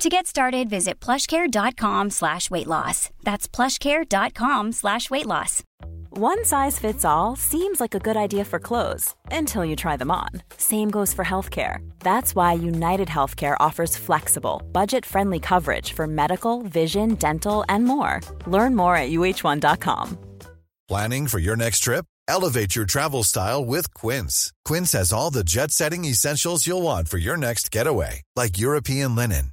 To get started, visit plushcare.com slash weight loss. That's plushcare.com slash weight loss. One size fits all seems like a good idea for clothes until you try them on. Same goes for healthcare. That's why United Healthcare offers flexible, budget friendly coverage for medical, vision, dental, and more. Learn more at uh1.com. Planning for your next trip? Elevate your travel style with Quince. Quince has all the jet setting essentials you'll want for your next getaway, like European linen,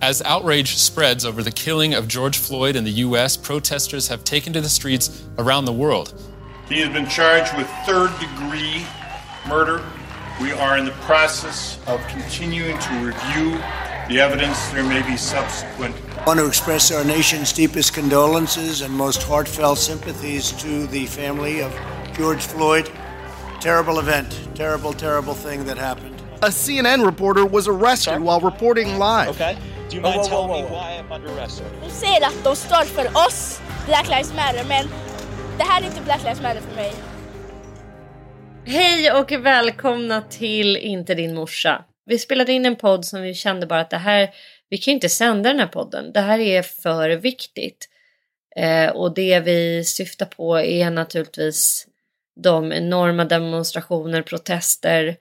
As outrage spreads over the killing of George Floyd in the U.S., protesters have taken to the streets around the world. He has been charged with third degree murder. We are in the process of continuing to review the evidence. There may be subsequent. I want to express our nation's deepest condolences and most heartfelt sympathies to the family of George Floyd. Terrible event, terrible, terrible thing that happened. A CNN reporter was arrested Sorry? while reporting live. Okay. Do you mind Whoa, whoa, telling whoa, me why I'm under arrest? De säger att de står för oss, Black Lives Matter, men det här är inte Black Lives Matter för mig. Hej och välkomna till Inte din morsa. Vi spelade in en podd som vi kände bara att det här, vi kan ju inte sända den här podden. Det här är för viktigt. Eh, och det vi syftar på är naturligtvis de enorma demonstrationer, protester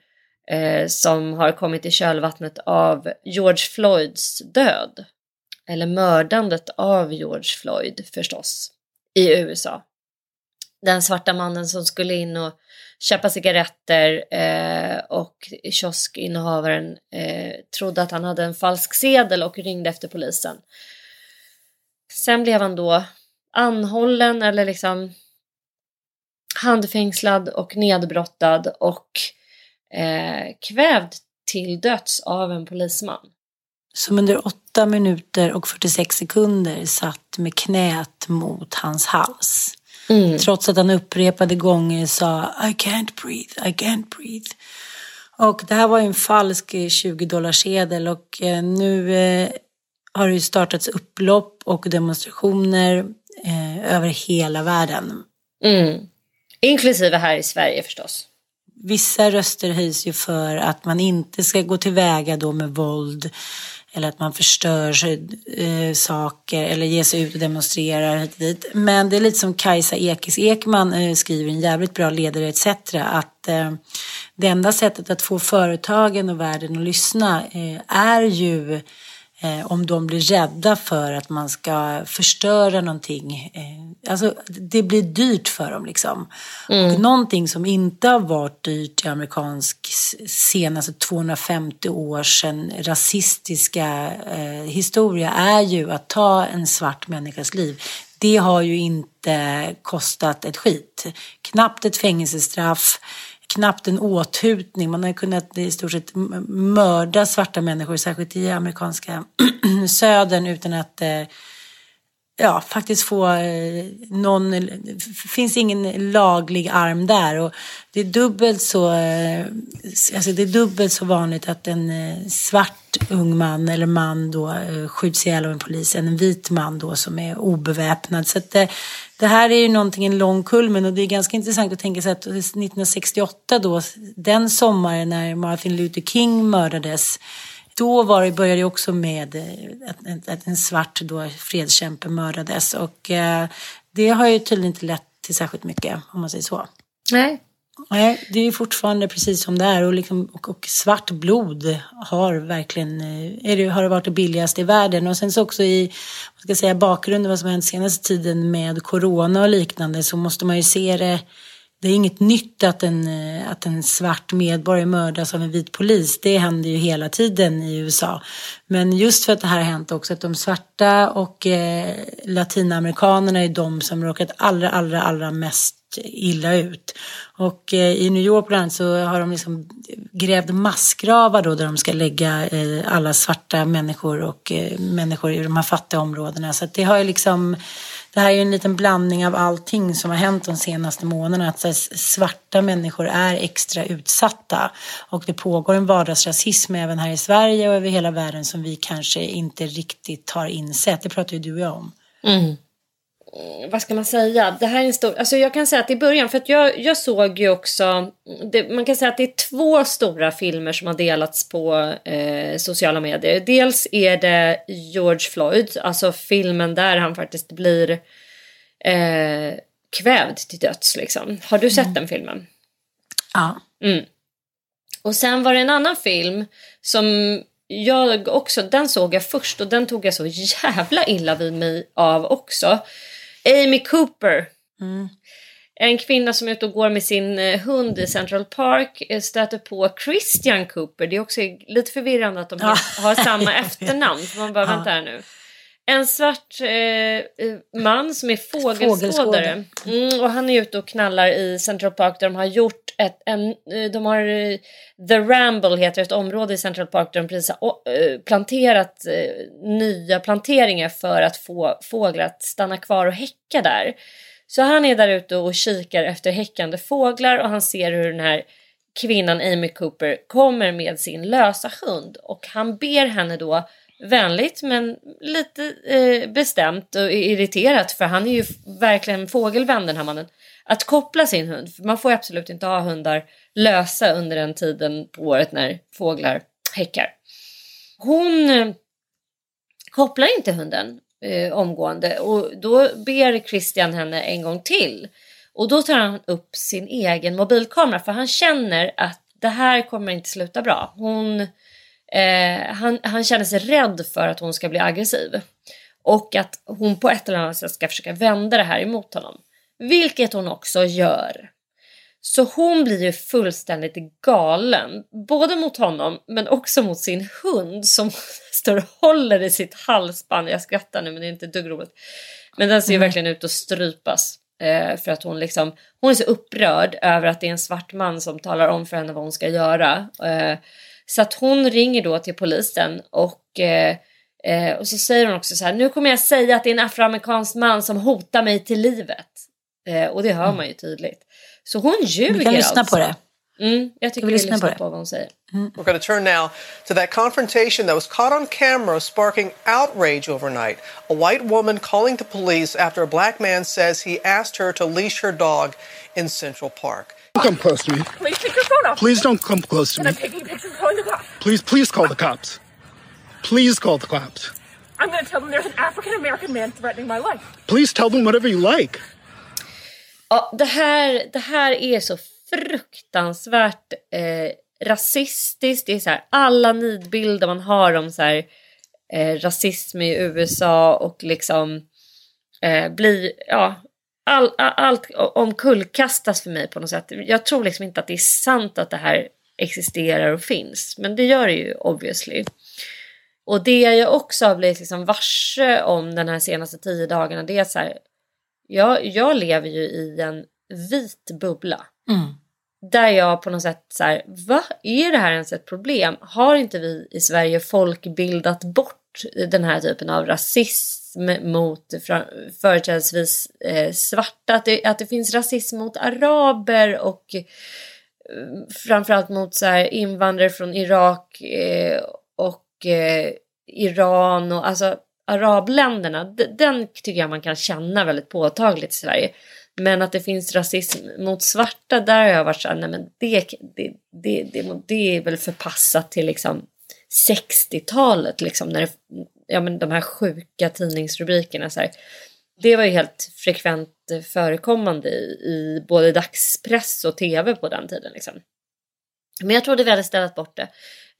eh, som har kommit i kölvattnet av George Floyds död. Eller mördandet av George Floyd förstås, i USA. Den svarta mannen som skulle in och köpa cigaretter eh, och kioskinnehavaren eh, trodde att han hade en falsk sedel och ringde efter polisen. Sen blev han då anhållen eller liksom handfängslad och nedbrottad och eh, kvävd till döds av en polisman. som under 8 minuter och 46 sekunder satt med knät mot hans hals. Trots att han upprepade gånger sa I can't breathe, I can't breathe. Och det här var ju en falsk 20 dollarsedel och eh, nu eh, har det ju startats upplopp och demonstrationer eh, över hela världen. Mm. Inklusive här i Sverige förstås. Vissa röster höjs ju för att man inte ska gå tillväga då med våld eller att man förstör eh, saker eller ger sig ut och demonstrerar hit och dit. Men det är lite som Kajsa Ekis Ekman eh, skriver i en jävligt bra ledare etc. att eh, det enda sättet att få företagen och världen att lyssna eh, är ju om de blir rädda för att man ska förstöra någonting. Eh, alltså det blir dyrt för dem liksom. Och någonting som inte har varit dyrt i amerikansk s- senaste 250 år sedan rasistiska eh, historia är ju att ta en svart människas liv. Det har ju inte kostat ett skit. Knappt ett fängelsestraff knappt en åthutning. Man har kunnat i stort sett mörda svarta människor, särskilt i amerikanska södern, utan att eh, ja, faktiskt få eh, någon, finns ingen laglig arm där och det är dubbelt så, eh, alltså det är dubbelt så vanligt att en eh, svart ung man eller man då skjuts ihjäl av en polis än en vit man då som är obeväpnad. Så att det, det här är ju någonting, en lång kulmen och det är ganska intressant att tänka sig att 1968 då, den sommaren när Martin Luther King mördades då var det, började det också med eh, att, att en svart då fredskämpe mördades och eh, det har ju tydligen inte lett till särskilt mycket om man säger så. Nej. Nej, det är fortfarande precis som det är och, liksom, och, och svart blod har verkligen eh, är det, har det varit det billigaste i världen och sen så också i vad ska jag säga, bakgrunden vad som hänt senaste tiden med corona och liknande så måste man ju se det det är inget nytt att en, eh, att en svart medborgare mördas av en vit polis. Det händer ju hela tiden i USA. Men just för att det här har hänt också, att de svarta och eh, latinamerikanerna är de som råkat allra, allra, allra mest illa ut. Och eh, i New York bland annat så har de liksom grävt massgravar då där de ska lägga eh, alla svarta människor och eh, människor i de här fattiga områdena. Så att det har ju liksom det här är ju en liten blandning av allting som har hänt de senaste månaderna. Att svarta människor är extra utsatta och det pågår en vardagsrasism även här i Sverige och över hela världen som vi kanske inte riktigt har insett. Det pratar ju du och jag om. Mm vad ska man säga? Det här är en stor... Alltså jag kan säga att i början, för att jag, jag såg ju också... Det, man kan säga att det är två stora filmer som har delats på eh, sociala medier. Dels är det George Floyd, alltså filmen där han faktiskt blir eh, kvävd till döds. Liksom. Har du sett mm. den filmen? Ja. Mm. Och sen var det en annan film som jag också, den såg jag först och den tog jag så jävla illa vid mig av också. Amy Cooper. Mm. En kvinna som är ute och går med sin eh, hund i Central Park eh, stöter på Christian Cooper. Det är också lite förvirrande att de har samma efternamn. man bara, vänta här nu. En svart eh, eh, man som är fågelskådare. Mm, och han är ute och knallar i Central Park där de har gjort ett, en, de har The Ramble heter ett område i Central Park där de precis har planterat nya planteringar för att få fåglar att stanna kvar och häcka där. Så han är där ute och kikar efter häckande fåglar och han ser hur den här kvinnan Amy Cooper kommer med sin lösa hund och han ber henne då vänligt men lite eh, bestämt och irriterat för han är ju verkligen fågelvän den här mannen. Att koppla sin hund, för man får absolut inte ha hundar lösa under den tiden på året när fåglar häckar. Hon eh, kopplar inte hunden eh, omgående och då ber Christian henne en gång till. Och då tar han upp sin egen mobilkamera för han känner att det här kommer inte sluta bra. Hon, eh, han, han känner sig rädd för att hon ska bli aggressiv. Och att hon på ett eller annat sätt ska försöka vända det här emot honom. Vilket hon också gör. Så hon blir ju fullständigt galen. Både mot honom men också mot sin hund som står och håller i sitt halsband. Jag skrattar nu men det är inte dugg roligt. Men den ser ju mm. verkligen ut att strypas. Eh, för att hon liksom, hon är så upprörd över att det är en svart man som talar om för henne vad hon ska göra. Eh, så att hon ringer då till polisen och, eh, eh och så säger hon också så här, nu kommer jag säga att det är en afroamerikansk man som hotar mig till livet. Eh, och det hör mm. man ju tydligt. Så hon ljuger Vi kan lyssna alltså. på det. Mm, jag tycker vi, lyssnar på, på vad hon säger. Mm. We're going to turn now to that confrontation that was caught on camera sparking outrage overnight. A white woman calling the police after a black man says he asked her to leash her dog in Central Park. Don't come close to me. Please take your phone off. Please don't come close to me. I'm taking pictures calling the cops. Please, please call the cops. Please call the cops. I'm going to tell them there's an African American man threatening my life. Please tell them whatever you like. Ja, det här, det här är så fruktansvärt eh, rasistiskt. Det är så här, alla nidbilder man har om så här, eh, rasism i USA och liksom eh, blir, ja, all, all, allt omkullkastas för mig på något sätt. Jag tror liksom inte att det är sant att det här existerar och finns, men det gör det ju obviously. Och det jag också har blivit liksom varse om den här senaste tio dagarna det är så här, jag, jag lever ju i en vit bubbla. Mm. Där jag på något sätt så här, vad är det här ens ett problem? Har inte vi i Sverige folkbildat bort den här typen av rasism rasism mot företrädesvis eh, svarta, att det, att det finns rasism mot araber och eh, framförallt mot så här, invandrare från Irak eh, och Iran och alltså arabländerna. Den tycker jag man kan känna väldigt påtagligt i Sverige. Men att det finns rasism mot svarta, där har jag varit såhär, nej men det, det, det, det, det är väl förpassat till liksom 60-talet, liksom, när det, ja, men de här sjuka tidningsrubrikerna. Så här. Det var ju helt frekvent förekommande i, i både dagspress och tv på den tiden. Liksom. Men jag trodde vi hade ställt bort det.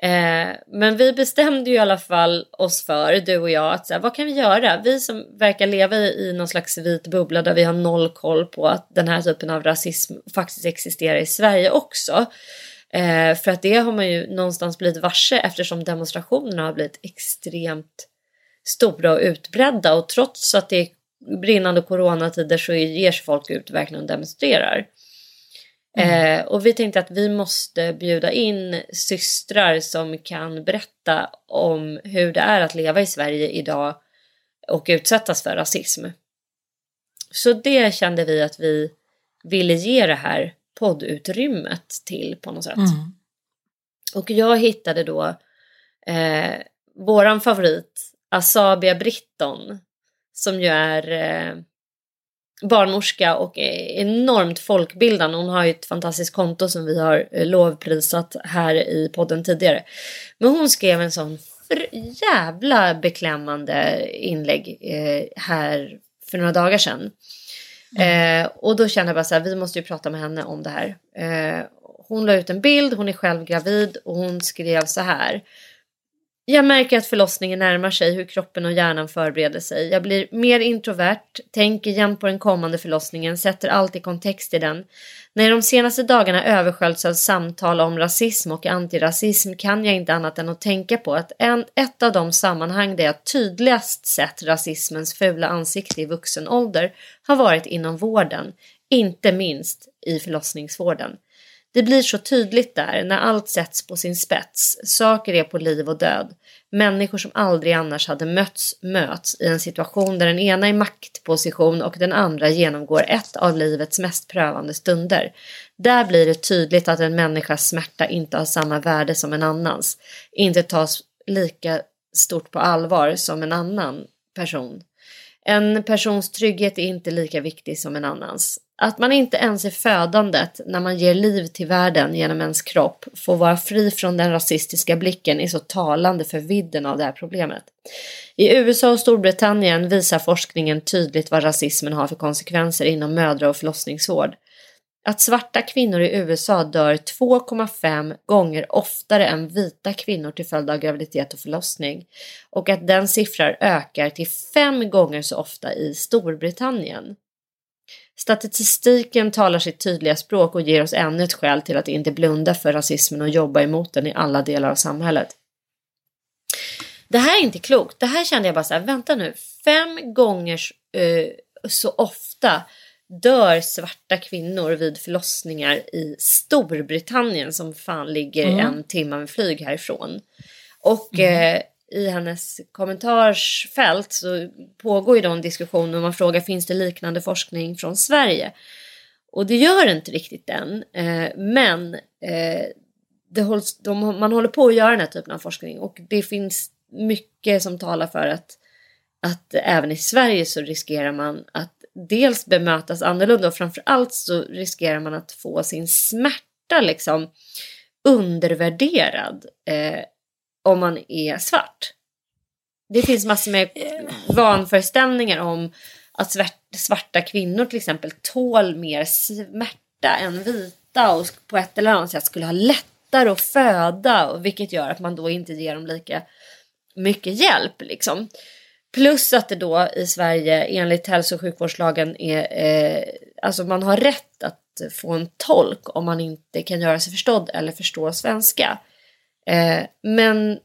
Eh, men vi bestämde ju i alla fall oss för, du och jag, att så här, vad kan vi göra? Vi som verkar leva i, i någon slags vit bubbla där vi har noll koll på att den här typen av rasism faktiskt existerar i Sverige också. Eh, för att det har man ju någonstans blivit varse eftersom demonstrationerna har blivit extremt stora och utbredda och trots att det är brinnande coronatider så ger sig folk ut verkligen och demonstrerar. Mm. Eh, och vi tänkte att vi måste bjuda in systrar som kan berätta om hur det är att leva i Sverige idag och utsättas för rasism. Så det kände vi att vi ville ge det här poddutrymmet till på något sätt. Mm. Och jag hittade då eh, våran favorit Asabia Britton som ju är eh, barnmorska och enormt folkbildande. Hon har ju ett fantastiskt konto som vi har eh, lovprisat här i podden tidigare. Men hon skrev en sån jävla beklämmande inlägg eh, här för några dagar sedan. Mm. Eh, och då kände jag bara så här, vi måste ju prata med henne om det här. Eh, hon la ut en bild, hon är själv gravid och hon skrev så här. Jag märker att förlossningen närmar sig, hur kroppen och hjärnan förbereder sig. Jag blir mer introvert, tänker jämt på den kommande förlossningen, sätter allt i kontext i den. När jag de senaste dagarna översköljts av samtal om rasism och antirasism kan jag inte annat än att tänka på att en, ett av de sammanhang där jag tydligast sett rasismens fula ansikte i vuxen ålder har varit inom vården, inte minst i förlossningsvården. Det blir så tydligt där när allt sätts på sin spets. Saker är på liv och död. Människor som aldrig annars hade mötts möts i en situation där den ena är maktposition och den andra genomgår ett av livets mest prövande stunder. Där blir det tydligt att en människas smärta inte har samma värde som en annans. Inte tas lika stort på allvar som en annan person. En persons trygghet är inte lika viktig som en annans. Att man inte ens i födandet, när man ger liv till världen genom ens kropp, får vara fri från den rasistiska blicken är så talande för vidden av det här problemet. I USA och Storbritannien visar forskningen tydligt vad rasismen har för konsekvenser inom mödra och förlossningsvård. Att svarta kvinnor i USA dör 2,5 gånger oftare än vita kvinnor till följd av graviditet och förlossning och att den siffran ökar till fem gånger så ofta i Storbritannien. Statistiken talar sitt tydliga språk och ger oss ännu ett skäl till att inte blunda för rasismen och jobba emot den i alla delar av samhället. Det här är inte klokt. Det här kände jag bara så här, vänta nu, fem gånger uh, så ofta dör svarta kvinnor vid förlossningar i Storbritannien som fan ligger mm. en timme med flyg härifrån. Och mm. eh, i hennes kommentarsfält så pågår ju då en diskussion och man frågar finns det liknande forskning från Sverige? Och det gör inte riktigt den. Eh, men eh, det hålls, de, man håller på att göra den här typen av forskning och det finns mycket som talar för att, att även i Sverige så riskerar man att dels bemötas annorlunda och framförallt så riskerar man att få sin smärta liksom undervärderad. Eh, om man är svart. Det finns massor med vanföreställningar om att svarta kvinnor till exempel tål mer smärta än vita och på ett eller annat sätt skulle ha lättare att föda vilket gör att man då inte ger dem lika mycket hjälp liksom. Plus att det då i Sverige enligt hälso och sjukvårdslagen är, eh, alltså man har rätt att få en tolk om man inte kan göra sig förstådd eller förstå svenska. Eh, men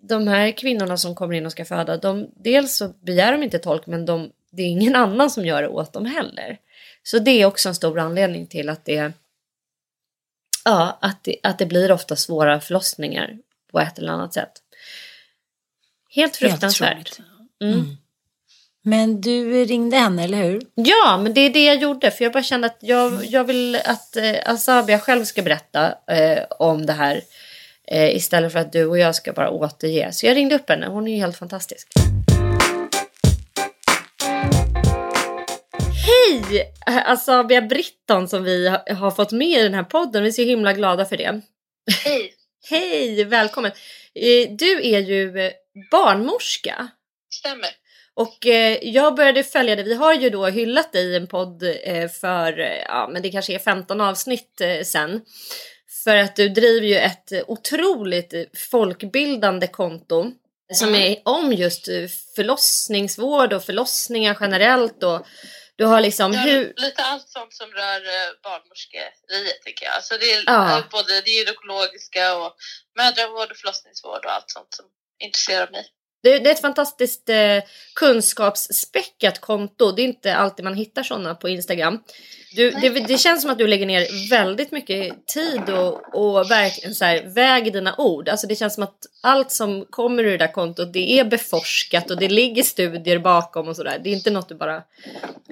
de här kvinnorna som kommer in och ska föda, de, dels så begär de inte tolk men de, det är ingen annan som gör det åt dem heller. Så det är också en stor anledning till att det, ja, att det, att det blir ofta svåra förlossningar på ett eller annat sätt. Helt fruktansvärt. Mm. Mm. Men du ringde henne, eller hur? Ja, men det är det jag gjorde. För jag bara kände att jag, jag vill att eh, Asabia själv ska berätta eh, om det här. Eh, istället för att du och jag ska bara återge. Så jag ringde upp henne. Hon är ju helt fantastisk. Hej! Asabia Britton som vi ha- har fått med i den här podden. Vi är så himla glada för det. Hej! Hej, välkommen. Eh, Du är ju eh, barnmorska. Stämmer. Och eh, jag började följa dig. Vi har ju då hyllat dig i en podd eh, för, eh, ja men det kanske är 15 avsnitt eh, sen. För att du driver ju ett otroligt folkbildande konto. Som är om just förlossningsvård och förlossningar generellt. Och du har liksom Ja, hur... Lite allt sånt som rör eh, barnmorskeriet tycker jag. Alltså det är Ja. eh, både det gynekologiska och mödravård och förlossningsvård och allt sånt som intresserar mig. Det, det är ett fantastiskt eh, kunskapsspäckat konto. Det är inte alltid man hittar sådana på Instagram. Du, det, det känns som att du lägger ner väldigt mycket tid och, och verkligen så här, väger dina ord. Alltså det känns som att allt som kommer ur det där kontot det är beforskat och det ligger studier bakom och sådär. Det är inte något du bara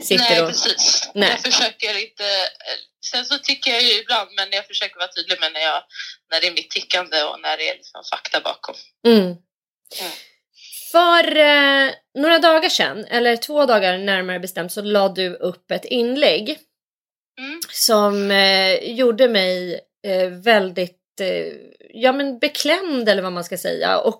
sitter Nej, och... precis. Nej. Jag försöker inte... eh, Sen så tycker jag ju ibland, men jag försöker vara tydlig med när, jag, när det är mitt tyckande och när det är liksom fakta bakom. Mm. För eh, några dagar sedan, eller två dagar närmare bestämt, så la du upp ett inlägg. Som eh, gjorde mig eh, väldigt eh, ja, men beklämd eller vad man ska säga. Och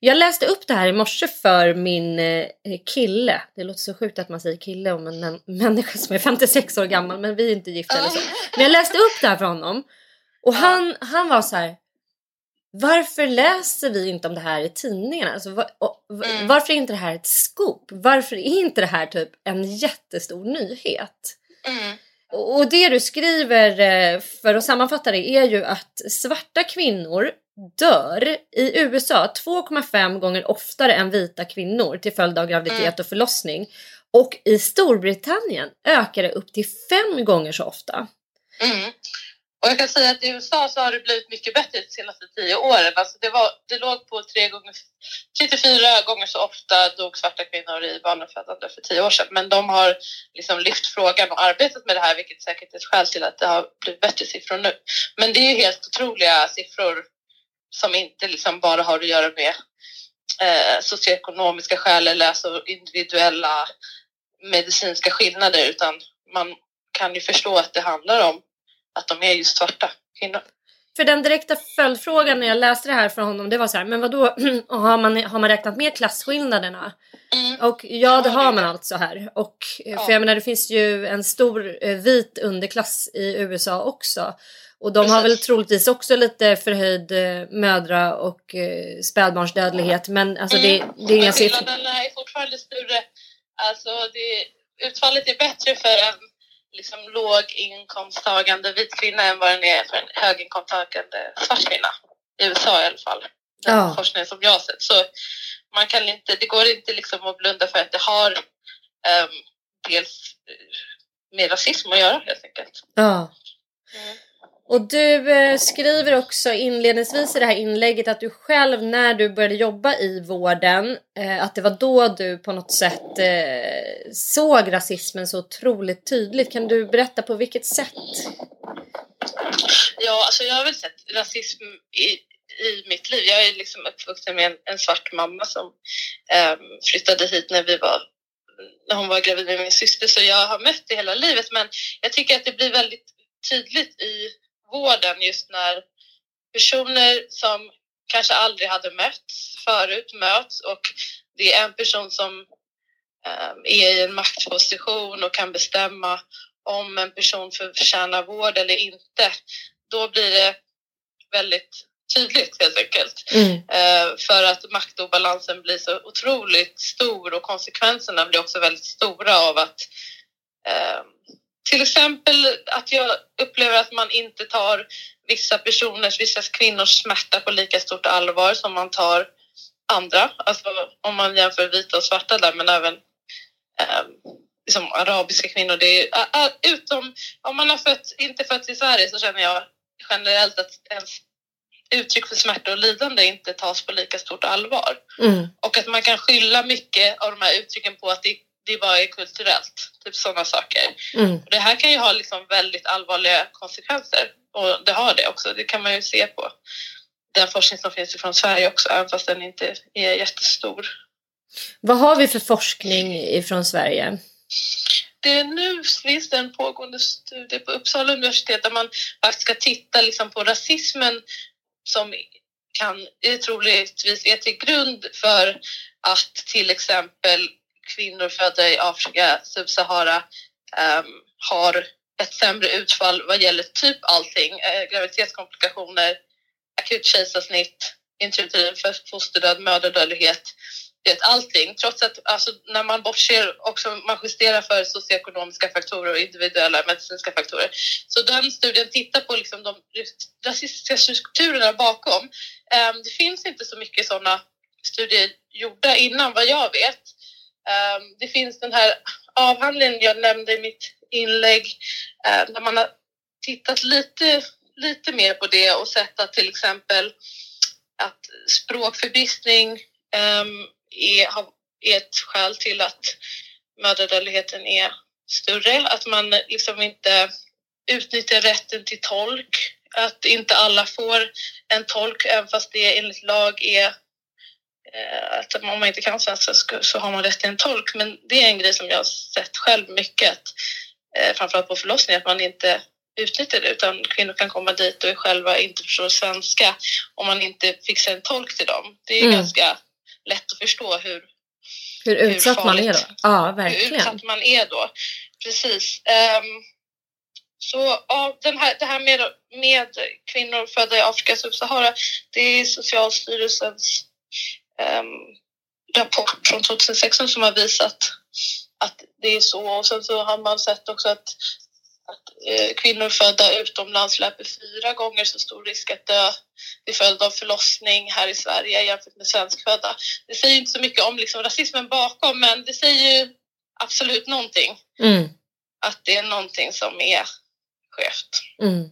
jag läste upp det här i morse för min eh, kille. Det låter så sjukt att man säger kille om en män- människa som är 56 år gammal men vi är inte gifta eller så. Men jag läste upp det här för honom. Och han, han var så här. Varför läser vi inte om det här i tidningarna? Alltså, va- och, va- Varför är inte det här ett scoop? Varför är inte det här typ en jättestor nyhet? Och och det du skriver, eh, för att sammanfatta det, är ju att svarta kvinnor dör i USA 2,5 gånger oftare än vita kvinnor till följd av graviditet Mm. och förlossning. Och i Storbritannien ökar det upp till fem gånger så ofta. Mm. Och jag kan säga att i USA så har det blivit mycket bättre de senaste tio åren. Alltså det, var, det låg på tre gånger, 34 gånger så ofta dog svarta kvinnor i barnafödande för tio år sedan. Men de har liksom lyft frågan och arbetat med det här, vilket säkert är ett skäl till att det har blivit bättre siffror nu. Men det är ju helt otroliga siffror som inte liksom bara har att göra med eh, socioekonomiska skäl eller alltså individuella medicinska skillnader, utan man kan ju förstå att det handlar om att de är just svarta kvinnor. För den direkta följdfrågan när jag läste det här från honom det var så här, men vadå, har man, har man räknat med klasskillnaderna? Och ja, det har man alltså här. Och, eh, För jag menar det finns ju en stor eh, vit underklass i USA också. Och de har väl troligtvis också lite förhöjd eh, mödra och spädbarnsdödlighet. Men alltså det, det är inga siffror. skillnaderna är fortfarande större. Alltså det, utfallet är bättre för liksom, låginkomsttagande vit kvinna än vad den är för en höginkomsttagande svart kvinna. I USA i alla fall. Den Ja. forskningen som jag har sett. Så man kan inte, det går inte liksom att blunda för att det har ehm, dels med rasism att göra helt enkelt. Ja. Och du eh, skriver också inledningsvis i det här inlägget att du själv när du började jobba i vården, eh, att det var då du på något sätt eh, såg rasismen så otroligt tydligt. Kan du berätta på vilket sätt? Ja, alltså jag har väl sett rasism i, i mitt liv. Jag är liksom uppvuxen med en, en svart mamma som ehm, flyttade hit när vi var när hon var gravid med min syster så jag har mött det hela livet men jag tycker att det blir väldigt tydligt i vården just när personer som kanske aldrig hade mötts förut möts och det är en person som ehm, är i en maktposition och kan bestämma om en person förtjänar vård eller inte. Då blir det väldigt tydligt helt enkelt. Eh, för att maktobalansen blir så otroligt stor och konsekvenserna blir också väldigt stora av att eh, till exempel att jag upplever att man inte tar vissa personers, vissa kvinnors smärta på lika stort allvar som man tar andra. Alltså om man jämför vita och svarta där men även eh, liksom arabiska kvinnor. Det är, ä- utom om man har fött, inte fötts i Sverige så känner jag generellt att ens uttryck för smärta och lidande inte tas på lika stort allvar. Och att man kan skylla mycket av de här uttrycken på att det, det bara är kulturellt. Typ sådana saker. Mm. Och det här kan ju ha liksom väldigt allvarliga konsekvenser. Och det har det också. Det kan man ju se på den forskning som finns från Sverige också, även fast den inte är jättestor. Vad har vi för forskning ifrån Sverige? Det nu finns det en pågående studie på Uppsala universitet där man faktiskt ska titta liksom på rasismen som kan troligtvis är till grund för att till exempel kvinnor födda i Afrika, Subsahara um, har ett sämre utfall vad gäller typ allting. Eh, graviditetskomplikationer, akut kejsarsnitt, intuitiv fosterdöd, mödradödlighet. vet, allting. Trots att alltså, när man bortser också, man justerar för socioekonomiska faktorer och individuella medicinska faktorer. Så den studien tittar på liksom de rasistiska strukturerna bakom. Um, det finns inte så mycket sådana studier gjorda innan vad jag vet. Um, det finns den här avhandlingen jag nämnde i mitt inlägg uh, där man har tittat lite, lite mer på det och sett att till exempel att språkförbistring um, är, är ett skäl till att mödradödligheten är större. Att man liksom inte utnyttjar rätten till tolk. Att inte alla får en tolk även fast det enligt lag är att om man inte kan svenska så har man rätt till en tolk. Men det är en grej som jag har sett själv mycket, eh, framförallt på förlossningen, att man inte utnyttjar det utan kvinnor kan komma dit och själva inte förstår svenska om man inte fixar en tolk till dem. Det är mm. ganska lätt att förstå hur hur utsatt hur man är då. Ja, verkligen. Hur utsatt man är då. Precis. Um, så ja, den här, det här med, med kvinnor födda i Afrika subsahara, det är Socialstyrelsens rapport från 2016 som har visat att det är så. Och sen så har man sett också att, att eh, kvinnor födda utomlands löper fyra gånger så stor risk att dö till följd av förlossning här i Sverige jämfört med svenskfödda. Det säger inte så mycket om liksom, rasismen bakom men det säger ju absolut någonting. Mm. Att det är någonting som är skevt. Mm.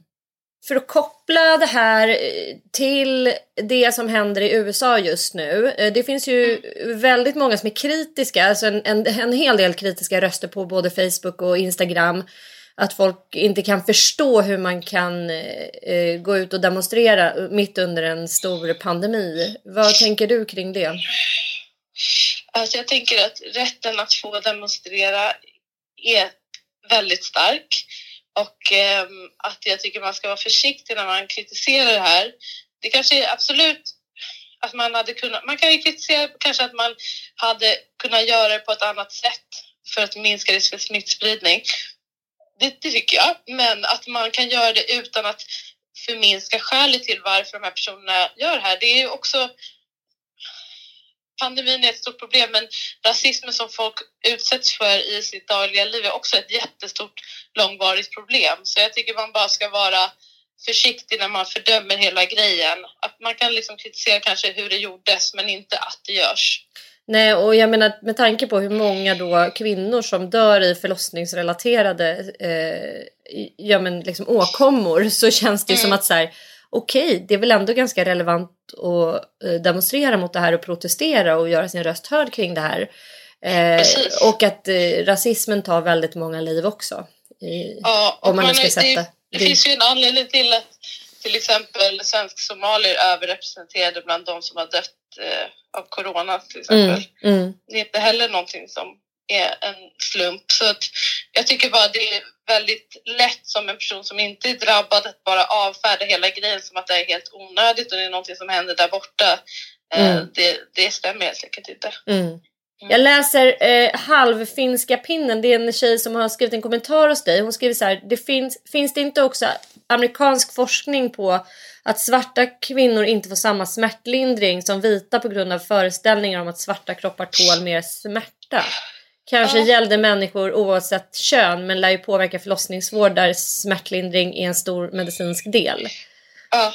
För att koppla det här eh, till det som händer i USA just nu. Eh, det finns ju väldigt många som är kritiska, alltså en, en, en hel del kritiska röster på både Facebook och Instagram. Att folk inte kan förstå hur man kan eh, eh gå ut och demonstrera mitt under en stor pandemi. Vad tänker du kring det? Alltså jag tänker att rätten att få demonstrera är väldigt stark. Och eh, att jag tycker man ska vara försiktig när man kritiserar det här. Det kanske är absolut att man hade kunnat, man kan ju kritisera kanske att man hade kunnat göra det på ett annat sätt för att minska risk för smittspridning. Det, det tycker jag, men att man kan göra det utan att förminska skälet till varför de här personerna gör det här. Det är ju också pandemin är ett stort problem men rasismen som folk utsätts för i sitt dagliga liv är också ett jättestort långvarigt problem. Så jag tycker man bara ska vara försiktig när man fördömer hela grejen. Att man kan liksom kritisera kanske hur det gjordes men inte att det görs. Nej, och jag menar med tanke på hur många då kvinnor som dör i förlossningsrelaterade eh, ja, men liksom åkommor så känns det mm. som att så här, okej, okay, det är väl ändå ganska relevant att eh, demonstrera mot det här och protestera och göra sin röst hörd kring det här. Eh, och att eh, rasismen tar väldigt många liv också. I, ja, om man, man ska sätta... Det, det, det finns ju en anledning till att till exempel svensk-somalier är överrepresenterade bland de som har dött eh, av corona till exempel. Mm, mm. Det är inte heller någonting som är en slump. Så att jag tycker bara det är väldigt lätt som en person som inte är drabbad att bara avfärda hela grejen som att det är helt onödigt och det är någonting som händer där borta. Eh, mm. Det, det stämmer helt enkelt inte. Mm. Jag läser eh, halvfinska pinnen. Det är en tjej som har skrivit en kommentar hos dig. Hon skriver så här. Det finns, finns det inte också amerikansk forskning på att svarta kvinnor inte får samma smärtlindring som vita på grund av föreställningar om att svarta kroppar tål mer smärta? Kanske ja. gällde människor oavsett kön men lär ju påverka förlossningsvård där smärtlindring är en stor medicinsk del. Ja,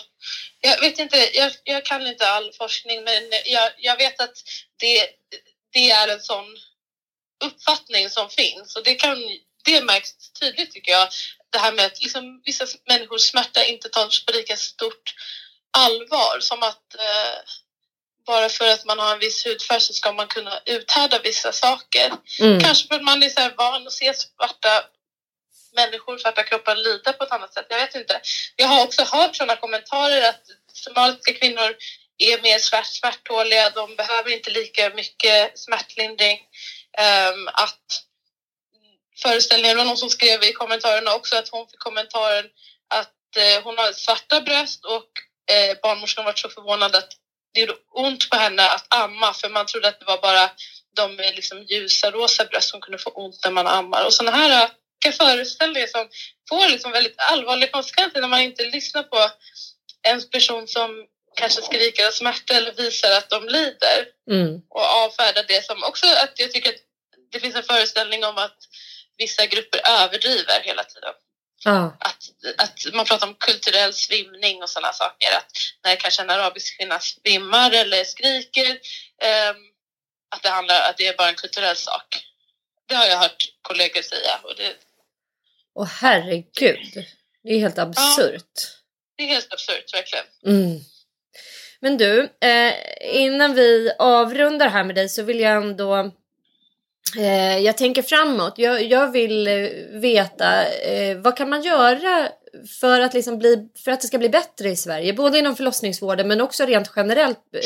jag vet inte, jag, jag kan inte all forskning men jag, jag vet att det, det är en sån uppfattning som finns och det, kan, det märks tydligt tycker jag. Det här med att liksom, vissa människors smärta inte tas på lika stort allvar som att eh, bara för att man har en viss hudfärg så ska man kunna uthärda vissa saker. Mm. Kanske för att man är så van att se svarta människor, svarta kroppar lida på ett annat sätt. Jag vet inte. Jag har också hört sådana kommentarer att somaliska kvinnor är mer svärt, svärttåliga, de behöver inte lika mycket smärtlindring. Ehm, att föreställningen, det var någon som skrev i kommentarerna också att hon fick kommentaren att eh, hon har svarta bröst och eh, barnmorskan var så förvånad att det gjorde ont på henne att amma för man trodde att det var bara de med liksom ljusa rosa bröst som kunde få ont när man ammar och sådana här äh, föreställningar som får liksom väldigt allvarliga konsekvenser när man inte lyssnar på en person som kanske skriker av smärta eller visar att de lider Mm. och avfärdar det som också att jag tycker att det finns en föreställning om att vissa grupper överdriver hela tiden. Ja. Att, att man pratar om kulturell svimning och sådana saker. Att när kanske en arabisk kvinna svimmar eller skriker ehm, att det handlar att det är bara en kulturell sak. Det har jag hört kollegor säga och det, Och herregud. Det är helt absurt. det är helt absurt verkligen. Mm. Men du, eh, innan vi avrundar här med dig så vill jag ändå eh, jag tänker framåt. Jag, jag vill eh, veta eh, vad kan man göra för att, liksom bli, för att det ska bli bättre i Sverige? Både inom förlossningsvården men också rent generellt eh,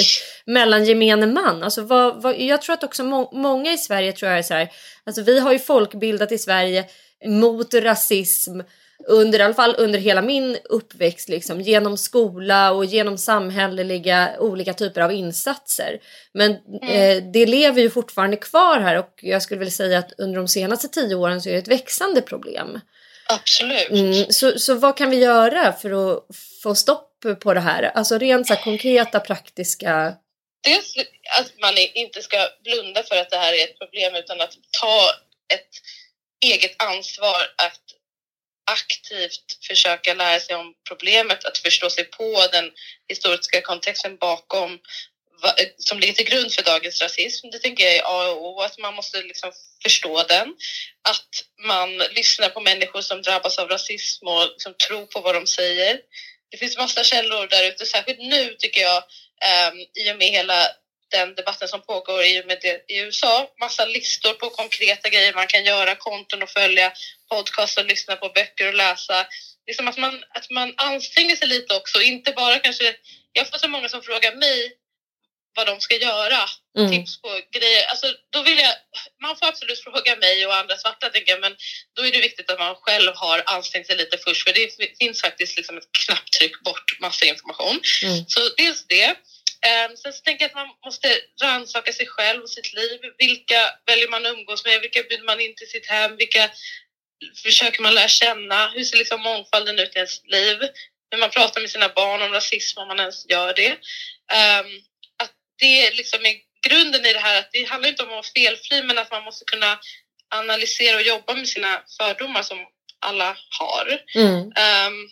mellan gemene man. Alltså vad, vad, jag tror att också må, många i Sverige tror jag är så här. Alltså vi har ju folkbildat i Sverige mot rasism under i alla fall under hela min uppväxt liksom, genom skola och genom samhälleliga olika typer av insatser. Men eh, det lever ju fortfarande kvar här och jag skulle vilja säga att under de senaste tio åren så är det ett växande problem. Absolut. Mm, så, så vad kan vi göra för att få stopp på det här? Alltså rent så här konkreta praktiska... Dels att man inte ska blunda för att det här är ett problem utan att ta ett eget ansvar att aktivt försöka lära sig om problemet, att förstå sig på den historiska kontexten bakom som ligger till grund för dagens rasism. Det tänker jag är A och O, att man måste liksom förstå den. Att man lyssnar på människor som drabbas av rasism och liksom tror på vad de säger. Det finns massa källor där ute, särskilt nu tycker jag, um, i och med hela den debatten som pågår i och med det i USA. Massa listor på konkreta grejer man kan göra, konton och följa, podcast och lyssna på böcker och läsa. Liksom att man, att man anstränger sig lite också, inte bara kanske... Jag får så många som frågar mig vad de ska göra, Mm. tips på grejer. Alltså, då vill jag, man får absolut fråga mig och andra svarta, tänker jag, men då är det viktigt att man själv har ansträngt sig lite först, för det finns faktiskt liksom ett knapptryck bort massa information. Mm. Så dels det. Um, sen så tänker jag att man måste rannsaka sig själv och sitt liv. Vilka väljer man att umgås med? Vilka bjuder man in till sitt hem? Vilka försöker man lära känna? Hur ser liksom mångfalden ut i ens liv? Hur man pratar med sina barn om rasism, om man ens gör det. Ehm, att det liksom är grunden i det här, att det handlar inte om att vara felfri, men att man måste kunna analysera och jobba med sina fördomar som alla har. Mm. Ehm,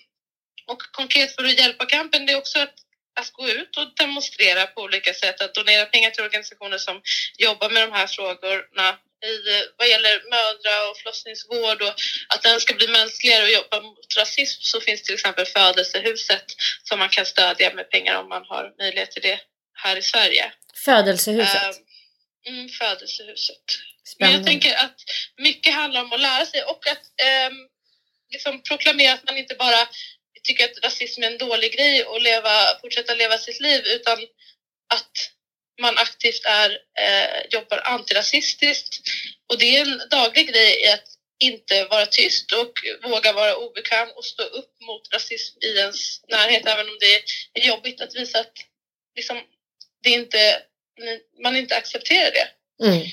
och konkret för att hjälpa kampen, det är också att, att gå ut och demonstrera på olika sätt, att donera pengar till organisationer som jobbar med de här frågorna i, eh, vad gäller mödra och förlossningsvård och att den ska bli mänskligare och jobba mot rasism så finns till exempel Födelsehuset som man kan stödja med pengar om man har möjlighet till det här i Sverige. Födelsehuset. Ehm, Mm, födelsehuset. Men jag tänker att mycket handlar om att lära sig och att ehm, liksom proklamera att man inte bara tycker att rasism är en dålig grej och leva, fortsätta leva sitt liv utan att man aktivt är, eh, jobbar antirasistiskt. Och det är en daglig grej i att inte vara tyst och våga vara obekväm och stå upp mot rasism i ens närhet även om det är jobbigt att visa att liksom, det inte, man inte accepterar det. Mm.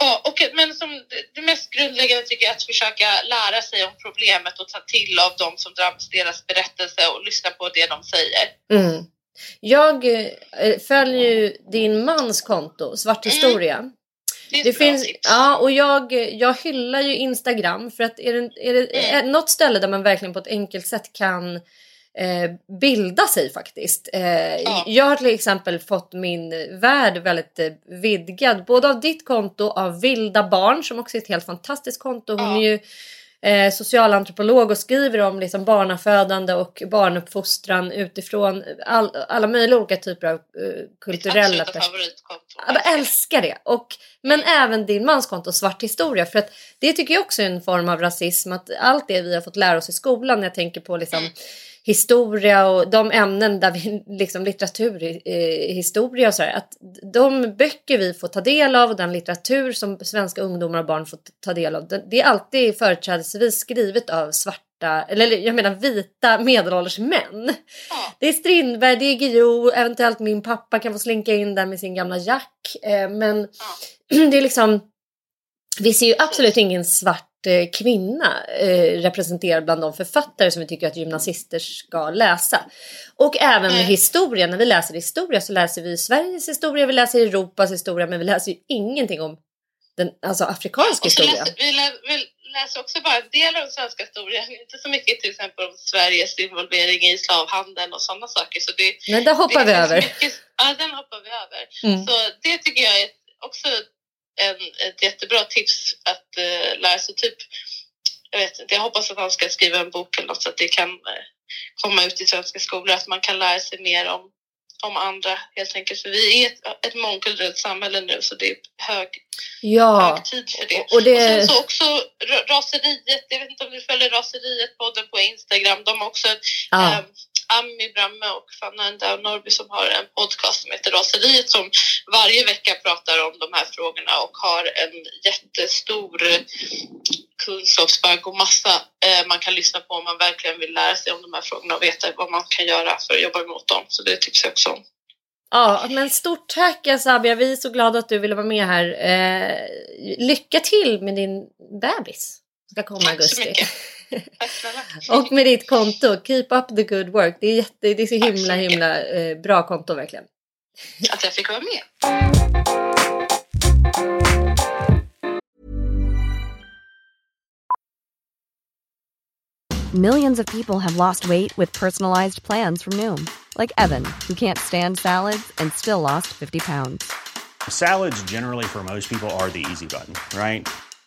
Ja, och, men som det- det mest grundläggande tycker jag är att försöka lära sig om problemet och ta till av de som drabbas deras berättelse och lyssna på det de säger. Mm. Jag eh, följer ju din mans konto, Svart historia. Det är Det bra finns, tips. ja, och jag, jag hyllar ju Instagram för att är det, är det är något ställe där man verkligen på ett enkelt sätt kan eh, bilda sig faktiskt. Eh, Jag har till exempel fått min värld väldigt eh, vidgad både av ditt konto, av Vilda Barn som också är ett helt fantastiskt konto. Hon är ju eh, socialantropolog och skriver om liksom barnafödande och barnuppfostran utifrån all, alla möjliga olika typer av eh, kulturella perspektiv. Jag älskar det. Och, men även din mans konto Svart historia. För att det tycker jag också är en form av rasism. Att allt det vi har fått lära oss i skolan. Jag tänker på liksom mm historia och de ämnen där vi liksom litteratur, eh, historia och sådär. Att de böcker vi får ta del av och den litteratur som svenska ungdomar och barn får ta del av. Det är alltid företrädesvis skrivet av svarta, eller jag menar vita medelålders män. Det är Strindberg, det är Guillou, eventuellt min pappa kan få slinka in där med sin gamla Jack. Eh, men det är liksom, vi ser ju absolut ingen svart Eh, kvinna eh, representerad bland de författare som vi tycker att gymnasister ska läsa. Och även med historia, när vi läser historia så läser vi Sveriges historia, vi läser Europas historia men vi läser ju ingenting om den alltså, afrikanska historien. Läser, vi, lä, vi läser också bara en del av den svenska historien, inte så mycket till exempel om Sveriges involvering i slavhandeln och sådana saker. Så det, Nej, där hoppar vi över. Mycket, ja, den hoppar vi över. Mm. Så det tycker jag är också en, ett jättebra tips att uh, lära sig. Typ, jag, vet inte, jag hoppas att han ska skriva en bok eller något så att det kan uh, komma ut i svenska skolor. Att man kan lära sig mer om, om andra helt enkelt. För vi är ett, ett mångkulturellt samhälle nu så det är hög, ja. hög tid för det. Och, det... och sen så också raseriet. Jag vet inte om du följer raseriet-podden på Instagram. De har också ah. um, Ami Bramme och Fanna Endau Norby som har en podcast som heter Raseriet som varje vecka pratar om de här frågorna och har en jättestor kunskapsbank och massa eh, man kan lyssna på om man verkligen vill lära sig om de här frågorna och veta vad man kan göra för att jobba emot dem. Så det tipsar jag också om. Ja, men stort tack Asabia. Vi är så glada att du ville vara med här. Eh, lycka till med din bebis. Ska komma i augusti. och med ditt konto, Keep Up The Good Work. Det är, jätte, det är så himla himla eh, bra konto verkligen. Att jag fick vara med. Millions of people have lost weight with personalized plans from Noom. Like Evan, who can't stand salads and still lost 50 pounds. Salads generally for most people are the easy button, right?